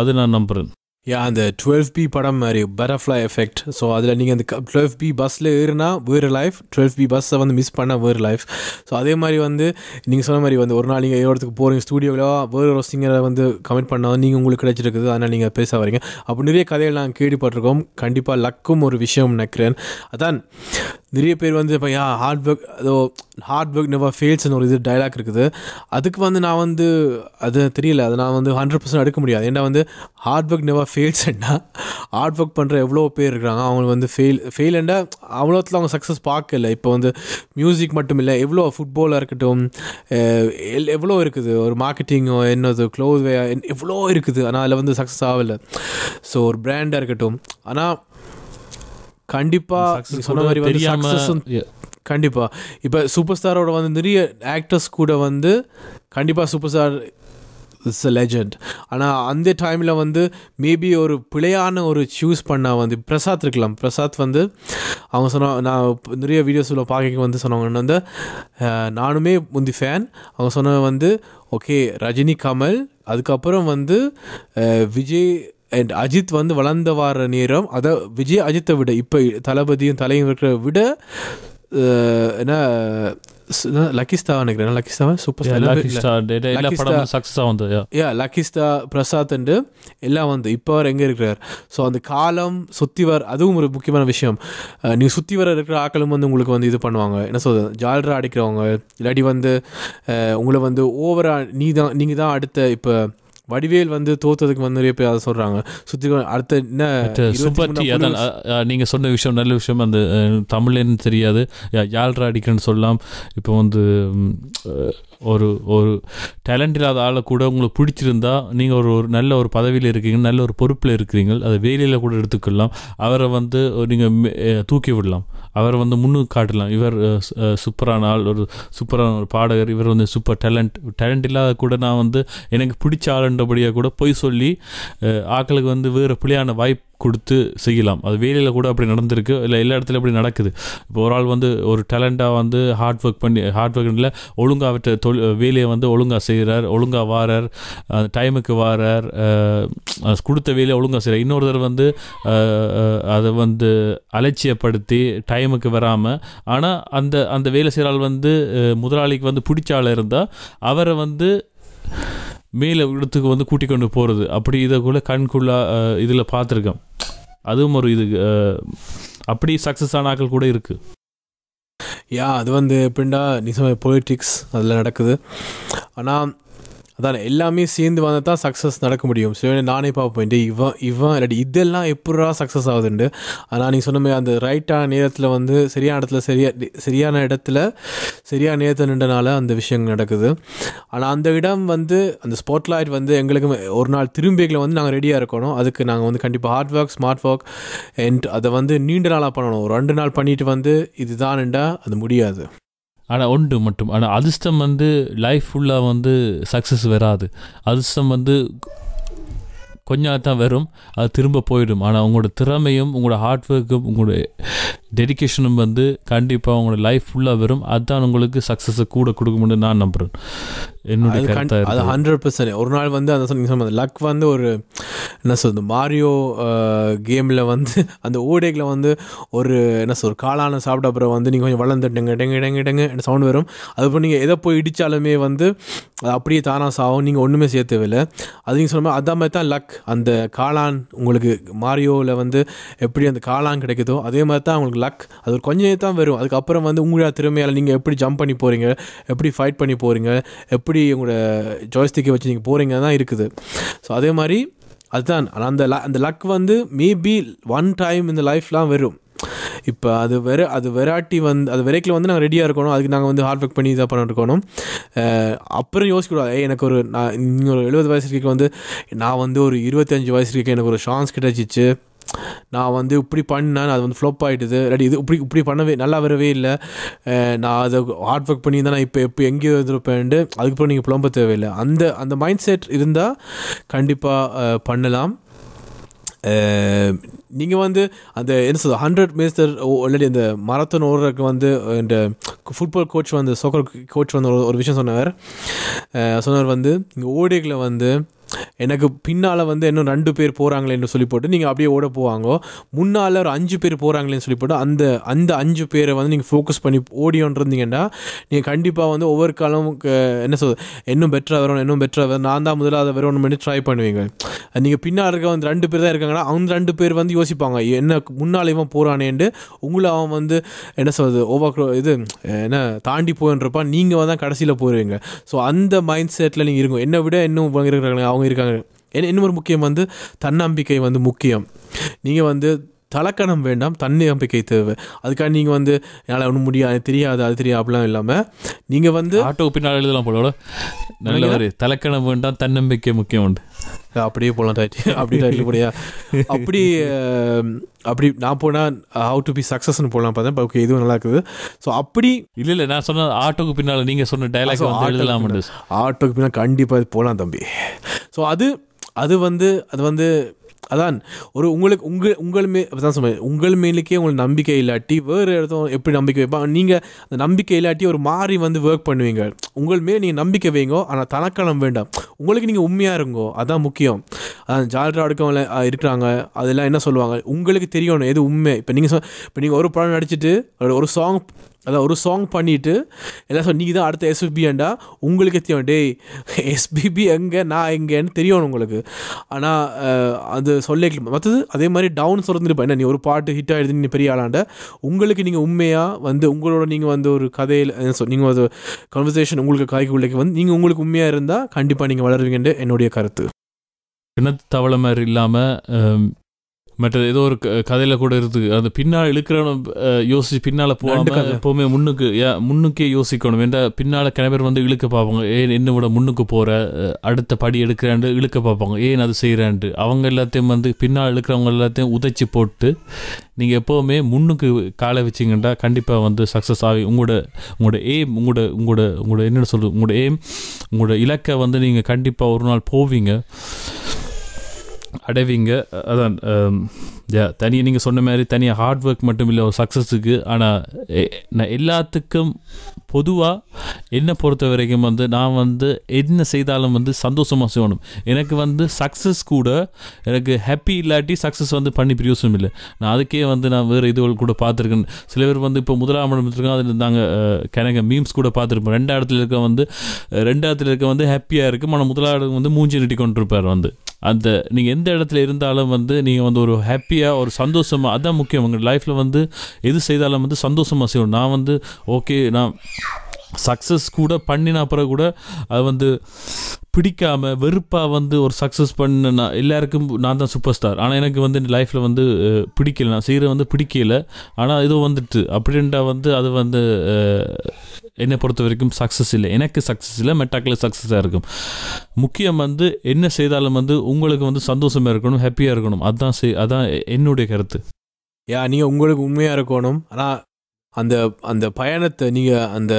அது நான் நம்புகிறேன் யா அந்த டுவெல் பி படம் மாதிரி பட்டர்ஃப்ளை எஃபெக்ட் ஸோ அதில் நீங்கள் அந்த டுவெல் பி பஸ்ஸில் ஏறுனா வேறு லைஃப் டுவெல் பி பஸ்ஸை வந்து மிஸ் பண்ணால் வேறு லைஃப் ஸோ அதே மாதிரி வந்து நீங்கள் சொன்ன மாதிரி வந்து ஒரு நாள் நீங்கள் இடத்துக்கு போகிறீங்க ஸ்டூடியோவில் வேறு ஒரு சிங்கரை வந்து கமெண்ட் பண்ணால் நீங்கள் உங்களுக்கு கிடைச்சிருக்குது அதனால் நீங்கள் பெருசாக வரீங்க. அப்போ நிறைய கதைகள் நாங்கள் கேள்விப்பட்டிருக்கோம். கண்டிப்பாக லக்கும் ஒரு விஷயம் நினைக்கிறேன். அதான் நிறைய பேர் வந்து இப்போ ஏன் ஹார்ட் ஒர்க் அதோ ஹார்ட் ஒர்க் நெவர் ஃபெயில்ஸ்னு ஒரு இது டைலாக் இருக்குது. அதுக்கு வந்து நான் வந்து அது தெரியல அதை நான் வந்து ஹண்ட்ரட் பர்சன்ட் எடுக்க முடியாது. ஏன்னா வந்து ஹார்ட் ஒர்க் நெவர் ஃபெயில்ஸ்னா ஹார்ட் ஒர்க் பண்ணுற எவ்வளோ பேர் இருக்கிறாங்க அவங்க வந்து ஃபெயில் ஃபெயில்ண்டா அவ்வளோத்தில் அவங்க சக்ஸஸ் பார்க்கல. இப்போ வந்து மியூசிக் மட்டும் இல்லை எவ்வளோ ஃபுட்பாலாக இருக்கட்டும் எல்- எவ்வளோ இருக்குது ஒரு மார்க்கெட்டிங்கோ என்னது க்ளோத் வே எவ்வளோ இருக்குது. ஆனால் அதில் வந்து சக்ஸஸ் ஆகலை. ஸோ ஒரு பிராண்டாக இருக்கட்டும். ஆனால் கண்டிப்பாக நீ சொன்ன மாதிரி வந்து. கண்டிப்பாக இப்போ சூப்பர் ஸ்டாரோட வந்து நிறைய ஆக்டர்ஸ் கூட வந்து கண்டிப்பாக super star it's a legend ஆனால் அந்த டைமில் வந்து மேபி ஒரு பிழையான ஒரு சூஸ் பண்ணால் வந்து பிரசாத் இருக்கலாம். பிரசாத் வந்து அவங்க சொன்ன நான் நிறைய வீடியோஸில் பார்க்க வந்து சொன்னாங்க வந்து நானுமே முந்தி ஃபேன் அவங்க சொன்னது வந்து ஓகே ரஜினி கமல். அதுக்கப்புறம் வந்து விஜய் அண்ட் அஜித் வந்து வளர்ந்த வார நேரம் அதை விஜய் அஜித்தை விட இப்போ தளபதியும் தலையும் இருக்கிற விட என்ன லக்கிஸ்தா நினைக்கிறேன். லக்கிஸ்தாவா சூப்பர் ஸ்டார். சக்ஸஸாக வந்து. யா லக்கிஸ்தா பிரசாத் எல்லாம் வந்து இப்போ அவர் எங்கே இருக்கிறார்? ஸோ அந்த காலம் சுற்றி வர அதுவும் ஒரு முக்கியமான விஷயம். அஹ், நீ சுற்றி வர இருக்கிற ஆக்களும் வந்து உங்களுக்கு வந்து இது பண்ணுவாங்க. என்ன சொல்றது? ஜாலரா அடிக்கிறவங்க இல்லாட்டி வந்து உங்களை வந்து ஓவரா நீ தான் நீங்கள் தான் அடுத்த இப்போ வடிவேல் வந்து தோத்ததுக்கு வந்து நிறைய பேர் அதை சொல்கிறாங்க சுற்றி அடுத்த என்ன சூப்பர் டி அதான் புலி- அ, அ, நீங்க சொன்ன விஷயம் நல்ல விஷயம் அந்த அஹ், தமிழ்லன்னு தெரியாது. யாழ்ரா அடிக்கிறேன்னு சொல்லலாம். இப்போ வந்து ஒரு ஒரு டேலண்ட் இல்லாத ஆளை கூட உங்களுக்கு பிடிச்சிருந்தா நீங்கள் ஒரு ஒரு நல்ல ஒரு பதவியில் இருக்கீங்க நல்ல ஒரு பொறுப்பில் இருக்கிறீங்க அதை வேலையில் கூட எடுத்துக்கலாம். அவரை வந்து நீங்கள் தூக்கி விடலாம். அவரை வந்து முன்னுக்கு காட்டலாம். இவர் சூப்பரான ஆள் ஒரு சூப்பரான ஒரு பாடகர். இவர் வந்து சூப்பர் டேலண்ட் டேலண்ட் இல்லாத கூட நான் வந்து எனக்கு பிடிச்ச ஆளுன்றபடியாக கூட பொய் சொல்லி ஆக்களுக்கு வந்து வேறு பிள்ளையான வாய்ப்பு கொடுத்து செய்யலாம். அது வேலையில் கூட அப்படி நடந்திருக்கு. இல்லை எல்லா இடத்துலையும் அப்படி நடக்குது. இப்போ ஒரு ஆள் வந்து ஒரு டேலண்ட்டாக வந்து ஹார்ட் ஒர்க் பண்ணி ஹார்ட் ஒர்க் இல்லை ஒழுங்காக அவற்றை தொழில் வேலையை வந்து ஒழுங்காக செய்கிறார் ஒழுங்காக வாரார் டைமுக்கு வாரார் கொடுத்த வேலையை ஒழுங்காக செய்கிறார் இன்னொருத்தர் வந்து அதை வந்து அலட்சியப்படுத்தி டைமுக்கு வராமல் ஆனால் அந்த அந்த வேலை செய்கிற ஆள் வந்து முதலாளிக்கு வந்து பிடிச்ச ஆள் இருந்தால் அவரை வந்து மேலே இடத்துக்கு வந்து கூட்டிக் கொண்டு போகிறது அப்படி இதை கூட கண்குள்ளா இதில் பார்த்துருக்கேன். அதுவும் ஒரு இது அப்படி சக்ஸஸ் ஆனாக்கள் ஆட்கள் கூட இருக்குது யா அது வந்து எப்படின்னா நீ பொலிட்டிக்ஸ் அதில் நடக்குது. ஆனால் அதான் எல்லாமே சேர்ந்து வந்தால் தான் சக்ஸஸ் நடக்க முடியும். ஸோ நானே பார்ப்பேன் இவன் இவன் இல்லாட்டி இதெல்லாம் எப்படா சக்ஸஸ் ஆகுதுண்டு ஆனால் நீங்கள் சொன்ன அந்த ரைட்டான நேரத்தில் வந்து சரியான இடத்துல சரியா சரியான இடத்துல சரியான நேரத்தில் நின்றனால அந்த விஷயங்கள் நடக்குது. ஆனால் அந்த இடம் வந்து அந்த ஸ்பாட்லைட் வந்து எங்களுக்கு ஒரு நாள் திரும்பிகளை வந்து நாங்கள் ரெடியாக இருக்கணும். அதுக்கு நாங்கள் வந்து கண்டிப்பாக hard work smart work and அதை வந்து நீண்ட நாளாக பண்ணணும். ஒரு ரெண்டு நாள் பண்ணிட்டு வந்து இதுதான்டா அது முடியாது. ஆனால் உண்டு மட்டும். ஆனால் அதிர்ஷ்டம் வந்து லைஃப் ஃபுல்லாக வந்து சக்ஸஸ் வராது. அதிர்ஷ்டம் வந்து கொஞ்ச நாள் தான் வரும் அது திரும்ப போயிடும் ஆனால் உங்களோட திறமையும் உங்களோட ஹார்ட் ஒர்க்கும் உங்களோட டெடிகேஷனும் வந்து கண்டிப்பாக உங்களோட லைஃப் ஃபுல்லாக வரும் அதுதான் உங்களுக்கு சக்ஸஸை கூட கொடுக்கும்னு நான் நம்புகிறேன் என்னுடைய அது ஹண்ட்ரட் பர்சன்ட் ஒரு நாள் வந்து அந்த சொன்ன- நீங்க சொன்ன லக் வந்து ஒரு என்ன சொல்றது மாரியோ கேமில் வந்து அந்த ஓடேக்கில் வந்து ஒரு என்ன சொல் காளான சாப்பிட்ட அப்புறம் வந்து நீங்கள் கொஞ்சம் வளர்ந்துட்டுங்க டெங்க டெங்க டெங்க சவுண்ட் வரும் அதுக்கப்புறம் நீங்கள் எதை போய் இடித்தாலுமே வந்து அது அப்படியே தானாக சாகும் நீங்கள் ஒன்றுமே சேர்த்து தேவையில்லை. அது நீங்கள் சொன்ன அதே மாதிரி தான் லக் அந்த காளான் உங்களுக்கு மாரியோவில் வந்து எப்படி அந்த காளான் கிடைக்குதோ அதே மாதிரி தான் உங்களுக்கு லக் அது ஒரு கொஞ்சம் தான் வரும். அதுக்கப்புறம் வந்து உங்களோட திறமையால் நீங்கள் எப்படி ஜம்ப் பண்ணி போகிறீங்க எப்படி ஃபைட் பண்ணி போகிறீங்க எப்படி உங்களோட ஜாய்ஸ்டிக்கை வச்சு நீங்கள் போகிறீங்க தான் இருக்குது. ஸோ அதே மாதிரி அதுதான். அந்த ல அந்த லக் வந்து மேபி ஒன் டைம் இந்த லைஃப்லாம் வரும். இப்போ அது வெற அது வெராட்டி வந்து அது வெரைக்கில் வந்து நாங்கள் ரெடியாக இருக்கணும். அதுக்கு நாங்கள் வந்து ஹார்ட் ஒர்க் பண்ணி இதாக பண்ணிட்டு இருக்கணும். அப்புறம் யோசிக்கக்கூடாது. எனக்கு ஒரு நான் இன்னும் ஒரு எழுபது வயசு இருக்க வந்து நான் வந்து ஒரு இருபத்தஞ்சு வயசு இருக்க எனக்கு ஒரு சான்ஸ் கிடைச்சிச்சு. நான் வந்து இப்படி பண்ணேன் அது வந்து ஃப்ளோப் ஆகிட்டுது ரெடி இது இப்படி இப்படி பண்ணவே நல்லா வரவே இல்லை. நான் அதை ஹார்ட் ஒர்க் பண்ணி தான் நான் இப்போ எப்போ எங்கேயோ இருந்திருப்பேன்ட்டு அதுக்கப்புறம் நீங்கள் புலம்ப தேவையில்லை. அந்த அந்த மைண்ட் செட் இருந்தால் கண்டிப்பாக பண்ணலாம். நீங்கள் வந்து அந்த என்ன சொல்றது ஹண்ட்ரட் மீட்டர் ஆல்ரெடி அந்த மரத்தன் ஓடுறதுக்கு வந்து இந்த ஃபுட்பால் கோச் வந்து சோக்கர் கோச் வந்து ஒரு ஒரு விஷயம் சொன்னார். சொன்னவர் வந்து இங்கே ஓடிகளை வந்து எனக்கு பின்னால் வந்து இன்னும் ரெண்டு பேர் போகிறாங்களேன்னு சொல்லி போட்டு நீங்கள் அப்படியே ஓட போவாங்க. முன்னால் ஒரு அஞ்சு பேர் போகிறாங்களேன்னு சொல்லி போட்டு அந்த அந்த அஞ்சு பேரை வந்து நீங்கள் ஃபோக்கஸ் பண்ணி ஓடியோன்றிருந்தீங்கன்னா நீங்கள் கண்டிப்பாக வந்து ஒவ்வொரு காலம் என்ன சொல் இன்னும் பெட்டராக வரணும் இன்னும் பெட்டராக வரும் நான் தான் முதல்ல அதை வரணும் பண்ணி ட்ரை பண்ணுவீங்க. நீங்கள் பின்னால் இருக்க வந்து ரெண்டு பேர் தான் இருக்காங்கன்னா அவங்க ரெண்டு பேர் வந்து யோசிப்பாங்க என்ன முன்னால் இவன் போகிறானேன்ட்டு உங்களை அவன் வந்து என்ன சொல்வது ஓவர் இது என்ன தாண்டி போயின்றப்பா நீங்கள் வந்து கடைசியில் போயிடுவீங்க ஸோ அந்த மைண்ட் செட்டில் நீங்கள் இருங்க. என்னை விட இன்னும் இவங்க இருக்கிறாங்க அவங்க இருக்காங்க. இன்னொரு முக்கியம் வந்து தன்னம்பிக்கை வந்து முக்கியம். நீங்கள் வந்து தலக்கணம் வேண்டாம் தன்னம்பிக்கை தேவை. அதுக்காக நீங்கள் வந்து என்னால் ஒன்றும் முடியாது தெரியாது அது தெரியாது அப்படிலாம் இல்லாமல் நீங்கள் வந்து ஆட்டோ பின்னால் எழுதலாம் போல நல்ல தலைக்கணம் வேண்டாம் தன்னம்பிக்கை முக்கியம் உண்டு. அப்படியே போகலாம் டைட்டில் அப்படி டைட்டில் போடியா? அப்படி அப்படி நான் போனால் ஹவு டு பி சக்ஸஸ்னு போடலாம் பார்த்தேன். ஓகே இதுவும் நல்லா இருக்குது. ஸோ அப்படி இல்ல இல்ல நான் சொன்ன ஆட்டோக்கு பின்னால நீங்க சொன்ன டைலாக் ஆட்டோக்கு எழுதலாம் பின்னால. ஆட்டோக்கு பின்னா கண்டிப்பாக போகலாம் தம்பி. ஸோ அது அது வந்து அது வந்து அதான் ஒரு உங்களுக்கு உங்கள் உங்கள் மே தான் சொல்லுவேன் உங்கள் மேலுக்கே உங்களுக்கு நம்பிக்கை இல்லாட்டி வேறு இடத்தும் எப்படி நம்பிக்கை வைப்பா நீங்கள் அந்த நம்பிக்கை இல்லாட்டி ஒரு மாறி வந்து ஒர்க் பண்ணுவீங்க. உங்கள் மேலே நீங்கள் நம்பிக்கை வைங்கோ ஆனால் தனக்கலம் வேண்டாம். உங்களுக்கு நீங்கள் உண்மையாக இருங்கோ அதான் முக்கியம். அதான் ஜால்ரா அடுக்கவங்கள இருக்கிறாங்க அதெல்லாம் என்ன சொல்லுவாங்க? உங்களுக்கு தெரியணும் எது உண்மை? இப்போ நீங்கள் சொ இப்போ நீங்கள் ஒரு படம் நடிச்சிட்டு ஒரு சாங் அதான் ஒரு சாங் பண்ணிவிட்டு எல்லாம் சொல் நீங்கள் தான் அடுத்த எஸ்பிபியாண்டா உங்களுக்கு தெரியும். டேய் எஸ்பிபி எங்கே நான் எங்கேன்னு தெரியணும் உங்களுக்கு. ஆனால் அது சொல்ல மற்றது அதே மாதிரி டவுன் சொல்லிருப்பா என்ன நீ ஒரு பாட்டு ஹிட் ஆகிடுது நீ பெரிய ஆளாண்ட உங்களுக்கு நீங்கள் உண்மையாக வந்து உங்களோட நீங்கள் வந்து ஒரு கதையில் நீங்கள் ஒரு கன்வர்சேஷன் உங்களுக்கு காய்க்குள்ளைக்கு வந்து நீங்கள் உங்களுக்கு உண்மையாக இருந்தால் கண்டிப்பாக நீங்கள் வளருவீங்கன்ட்டு என்னுடைய கருத்து. கிணத்து தவளை மாதிரி இல்லாமல் மற்ற ஏதோ ஒரு கதையில கூட இருக்கு அது பின்னால் இழுக்கிறவன் அஹ், யோசிச்சு பின்னால நண்டு போகாம கதை. எப்பவுமே முன்னுக்கு ஏ- முன்னுக்கே யோசிக்கணும். ஏன்டா பின்னால கிண பேர் வந்து இழுக்க பார்ப்பாங்க ஏன் என்ன விட முன்னுக்கு போற? அஹ், அடுத்த படி எடுக்கிறாண்டு இழுக்க பார்ப்பாங்க ஏன் அது செய்யறான்ட்டு அவங்க எல்லாத்தையும் வந்து பின்னால் இழுக்கிறவங்க எல்லாத்தையும் உதைச்சி போட்டு நீங்க எப்பவுமே முன்னுக்கு காலை வச்சிங்கண்டா கண்டிப்பா வந்து சக்ஸஸ் ஆகி உங்களோட உங்களோட எய்ம் உங்களோட உங்களோட உங்களோட என்னென்ன சொல்றது? உங்களோட எய்ம் உங்களோட இலக்கை வந்து நீங்க கண்டிப்பா ஒரு நாள் போவீங்க. அடைவீங்க. அதான் தனியாக நீங்கள் சொன்ன மாதிரி தனியாக ஹார்ட் ஒர்க் மட்டும் இல்லை ஒரு சக்ஸஸுக்கு ஆனால் நான் எல்லாத்துக்கும் பொதுவாக என்னை பொறுத்த வரைக்கும் வந்து நான் வந்து என்ன செய்தாலும் வந்து சந்தோஷமாக செய்யணும். எனக்கு வந்து சக்ஸஸ் கூட எனக்கு ஹாப்பி இல்லாட்டி சக்ஸஸ் வந்து பண்ணி பிரயோசனம் இல்லை. நான் அதுக்கே வந்து நான் வேறு இதுகள் கூட பார்த்துருக்கேன். சில பேர் வந்து இப்போ முதலாம் இடம் அதில் நாங்கள் கிணங்க மீம்ஸ் கூட பார்த்துருப்போம். ரெண்டு இடத்துல இருக்க வந்து ரெண்டு இடத்துல இருக்க வந்து ஹாப்பியாக இருக்கும். ஆனால் முதலாவது வந்து மூஞ்சி நீட்டி கொண்டிருப்பார் வந்து. அந்த நீங்கள் எந்த இடத்துல இருந்தாலும் வந்து நீங்கள் வந்து ஒரு ஹாப்பியாக ஒரு சந்தோஷமாக அதான் முக்கியம். உங்கள் லைஃப்பில் வந்து எது செய்தாலும் வந்து சந்தோஷமாக செய்யணும். நான் வந்து ஓகே நான் சக்ஸஸ் கூட பண்ணின அப்புறம் கூட அது வந்து பிடிக்காம வெறுப்பாக வந்து ஒரு சக்ஸஸ் பண்ண நான் எல்லாருக்கும் நான் தான் சூப்பர் ஸ்டார் ஆனால் எனக்கு வந்து என் லைஃப்பில் வந்து பிடிக்கல. நான் செய்கிற வந்து பிடிக்கல. ஆனால் இது வந்துட்டு அப்படின்ட்டா வந்து அது வந்து என்னை பொறுத்த வரைக்கும் சக்ஸஸ் இல்லை. எனக்கு சக்ஸஸ் இல்லை மெட்டாக்கில் சக்ஸஸாக இருக்கும். முக்கியம் வந்து என்ன செய்தாலும் வந்து உங்களுக்கு வந்து சந்தோஷமாக இருக்கணும் ஹாப்பியாக இருக்கணும். அதான் செய் அதான் என்னுடைய கருத்து. யா நீங்கள் உங்களுக்கு உண்மையாக இருக்கணும். ஆனால் அந்த அந்த பயணத்தை நீங்கள் அந்த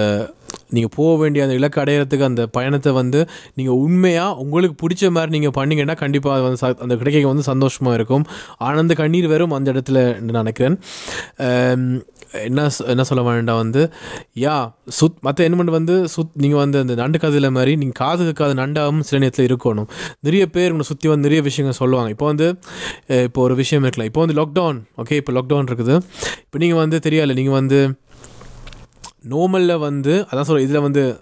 நீங்கள் போக வேண்டிய அந்த இலக்கு அடையிறதுக்கு அந்த பயணத்தை வந்து நீங்கள் உண்மையாக உங்களுக்கு பிடிச்ச மாதிரி நீங்கள் பண்ணீங்கன்னா கண்டிப்பாக அது வந்து ச- அந்த கிடைக்க வந்து சந்தோஷமாக இருக்கும். ஆனந்த கண்ணீர் வரும் அந்த இடத்துல நினைக்கிறேன். என்ன சொ- என்ன சொல்ல வேண்டாம் வந்து யா சுத் மற்ற என்ன வந்து சுத் நீங்கள் வந்து அந்த நண்டு கதையில் மாதிரி நீங்கள் காது கேட்காத நண்டாகவும் சில நேரத்தில் இருக்கணும். நிறைய பேர் உங்களை சுற்றி வந்து நிறைய விஷயங்கள் சொல்லுவாங்க. இப்போ வந்து இப்போ ஒரு விஷயம் இருக்கலாம். இப்போ வந்து லாக்டவுன் ஓகே இப்போ லாக்டவுன் இருக்குது. இப்போ நீங்கள் வந்து தெரியாது நீங்கள் வந்து நார்மலில் வந்து அதான் சொல்கிறேன் இதில் வந்து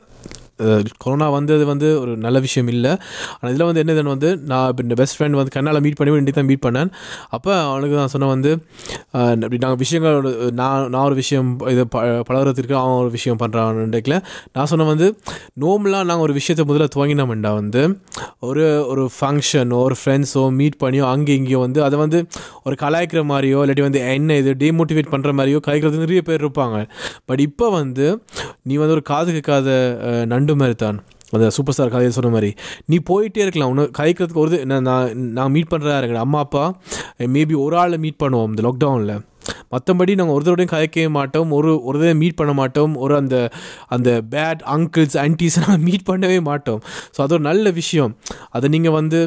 கொரோனா வந்தது வந்து ஒரு நல்ல விஷயம் இல்லை. ஆனால் இதில் வந்து என்னதுன்னு வந்து நான் இப்போ இந்த பெஸ்ட் ஃப்ரெண்ட் வந்து கண்ணால் மீட் பண்ணி இன்றைக்கி தான் மீட் பண்ணேன். அப்போ அவனுக்கு நான் சொன்னேன் வந்து இப்படி நாங்கள் விஷயங்களோட நான் நான் ஒரு விஷயம் இது ப பழகிறதுக்கு அவன் ஒரு விஷயம் பண்ணுறான் பண்ணுறான்ல நான் சொன்னேன் வந்து நோம்லாம் நாங்கள் ஒரு விஷயத்தை முதல்ல துவங்கினோம்டா வந்து ஒரு ஒரு ஃபங்க்ஷனோ ஒரு ஃப்ரெண்ட்ஸோ மீட் பண்ணியோ அங்கே இங்கேயோ வந்து அதை வந்து ஒரு கலாய்க்கிற மாதிரியோ இல்லாட்டி வந்து என்ன இது டிமோட்டிவேட் பண்ணுற மாதிரியோ கலாய்க்கிறது நிறைய பேர் இருப்பாங்க. பட் இப்போ வந்து நீ வந்து ஒரு காது கேட்காத நண்டு நண்டு மாதிரி தான். அந்த சூப்பர் ஸ்டார் கதையை சொன்ன மாதிரி. நீ போயிட்டே இருக்கலாம். ஒன்று கதைக்கிறதுக்கு ஒரு இது- நான் நான் நான் மீட் பண்ணுறதா இருக்கேன் அம்மா அப்பா மேபி ஒரு ஆளை மீட் பண்ணுவோம் இந்த லாக்டவுனில் மற்றபடி நாங்கள் ஒருத்தரோடையும் கதைக்கவே மாட்டோம். ஒரு ஒரு தடவை மீட் பண்ண மாட்டோம். ஒரு அந்த அந்த பேட் அங்கிள்ஸ் ஆன்டிஸ் நாங்கள் மீட் பண்ணவே மாட்டோம். ஸோ அது ஒரு நல்ல விஷயம். அதை நீங்கள் வந்து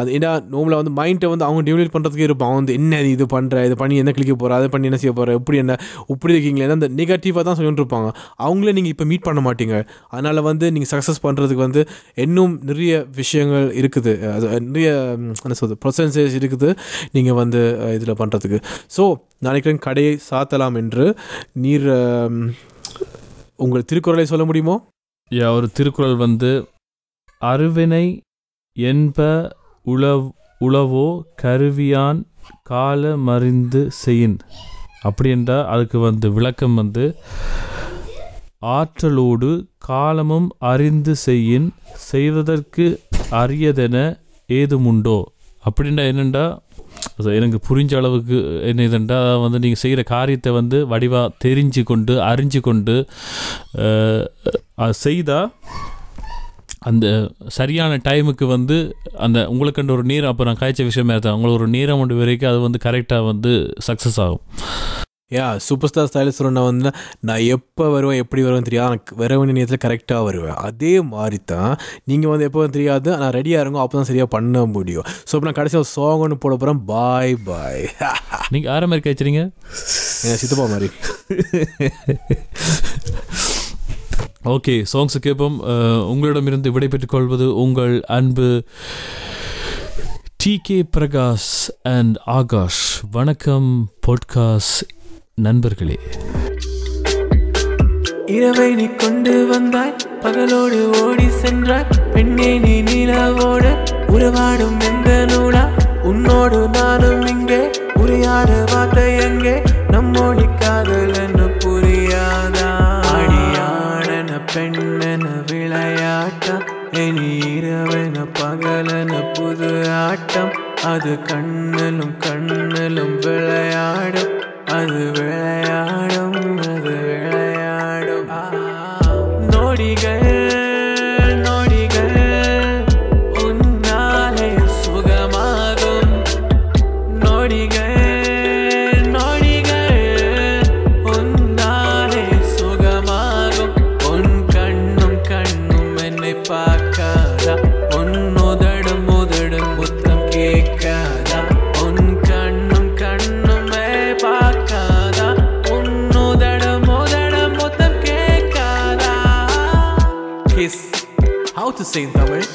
அது ஏன்னா நோம்பில் வந்து மைண்டை வந்து அவங்க டெவலப் பண்ணுறதுக்கு இருப்பான் அவன் வந்து என்ன இது பண்ணுற இது பண்ணி என்ன கிளிக்க போகிற அதை பண்ணி என்ன செய்ய போகிற இப்படி என்ன இப்படி இருக்கீங்களே? அந்த நெகட்டிவாக தான் சொல்லிட்டு இருப்பாங்க. அவங்களே நீங்கள் இப்போ மீட் பண்ண மாட்டீங்க. அதனால் வந்து நீங்கள் சக்ஸஸ் பண்ணுறதுக்கு வந்து இன்னும் நிறைய விஷயங்கள் இருக்குது. அது நிறைய என்ன சொல்றது ப்ரொசன்சேஸ் இருக்குது. நீங்கள் வந்து இதில் பண்ணுறதுக்கு ஸோ நினைக்கிறேன் கடையை சாத்தலாம் என்று நீர் உங்கள் திருக்குறளை சொல்ல முடியுமோ? யா ஒரு திருக்குறள் வந்து அருவினை என்ப உளவ் உளவோ கருவியான் கால மறிந்து செயின். அப்படி என்றால் அதுக்கு வந்து விளக்கம் வந்து ஆற்றலோடு காலமும் அறிந்து செய்யின் செய்வதற்கு அரியதென ஏதுமுண்டோ அப்படின்னா என்னென்னா எனக்கு புரிஞ்ச அளவுக்கு என்ன இதுண்டா வந்து நீங்கள் செய்கிற காரியத்தை வந்து வடிவாக தெரிஞ்சு கொண்டு அறிஞ்சு கொண்டு செய்தால் அந்த சரியான டைமுக்கு வந்து அந்த உங்களுக்குன்ற ஒரு நேரம் அப்போ நான் காய்ச்ச விஷயமே தான் உங்களுக்கு ஒரு நேரம் ஒன்று வரைக்கும் அது வந்து கரெக்டாக வந்து சக்ஸஸ் ஆகும். யா சூப்பர் ஸ்டார் ஸ்டைலில் சொல்லணும்னா வந்து நான் எப்போ வருவேன் எப்படி வருவேன் தெரியாது. எனக்கு வர வேண்டிய நேரத்தில் கரெக்டாக வருவேன். அதே மாதிரி தான் நீங்கள் வந்து எப்போ தெரியாது. நான் ரெடியாக இருங்க அப்போ தான் சரியாக பண்ண முடியும். ஸோ இப்போ நான் கடைசியாக சாங் ஒன்று போட போகிறேன் பாய் பாய் <laughs> நீங்கள் ஆற மாதிரி காய்ச்சிறீங்க என் சித்தப்பா மாதிரி. ஓகே சாங்ஸ் கேட்போம். உங்களிடமிருந்து விடைபெற்றுக் கொள்வது உங்கள் அன்பு T K Prakash and Akash வணக்கம் பாட்காஸ்ட் நண்பர்களே. இரவை நீ கொண்டு வந்தாய் பகலோடு ஓடி சென்றாய். பெண்ணே நீ நிலவோடு உறவாடும் எந்த நூலா? உன்னோடு நானும் இங்கே உரையாட வார்த்தை எங்கே? நம்மோடி காதல் என்ன புரியாதா? அடியாடன பெண்ணென விளையாட்டம் இனி இரவென பகலென புது ஆட்டம். அது கண்ணிலும் கண்ணிலும் விளையாடும். அது விளையாடும் அது say Tamil?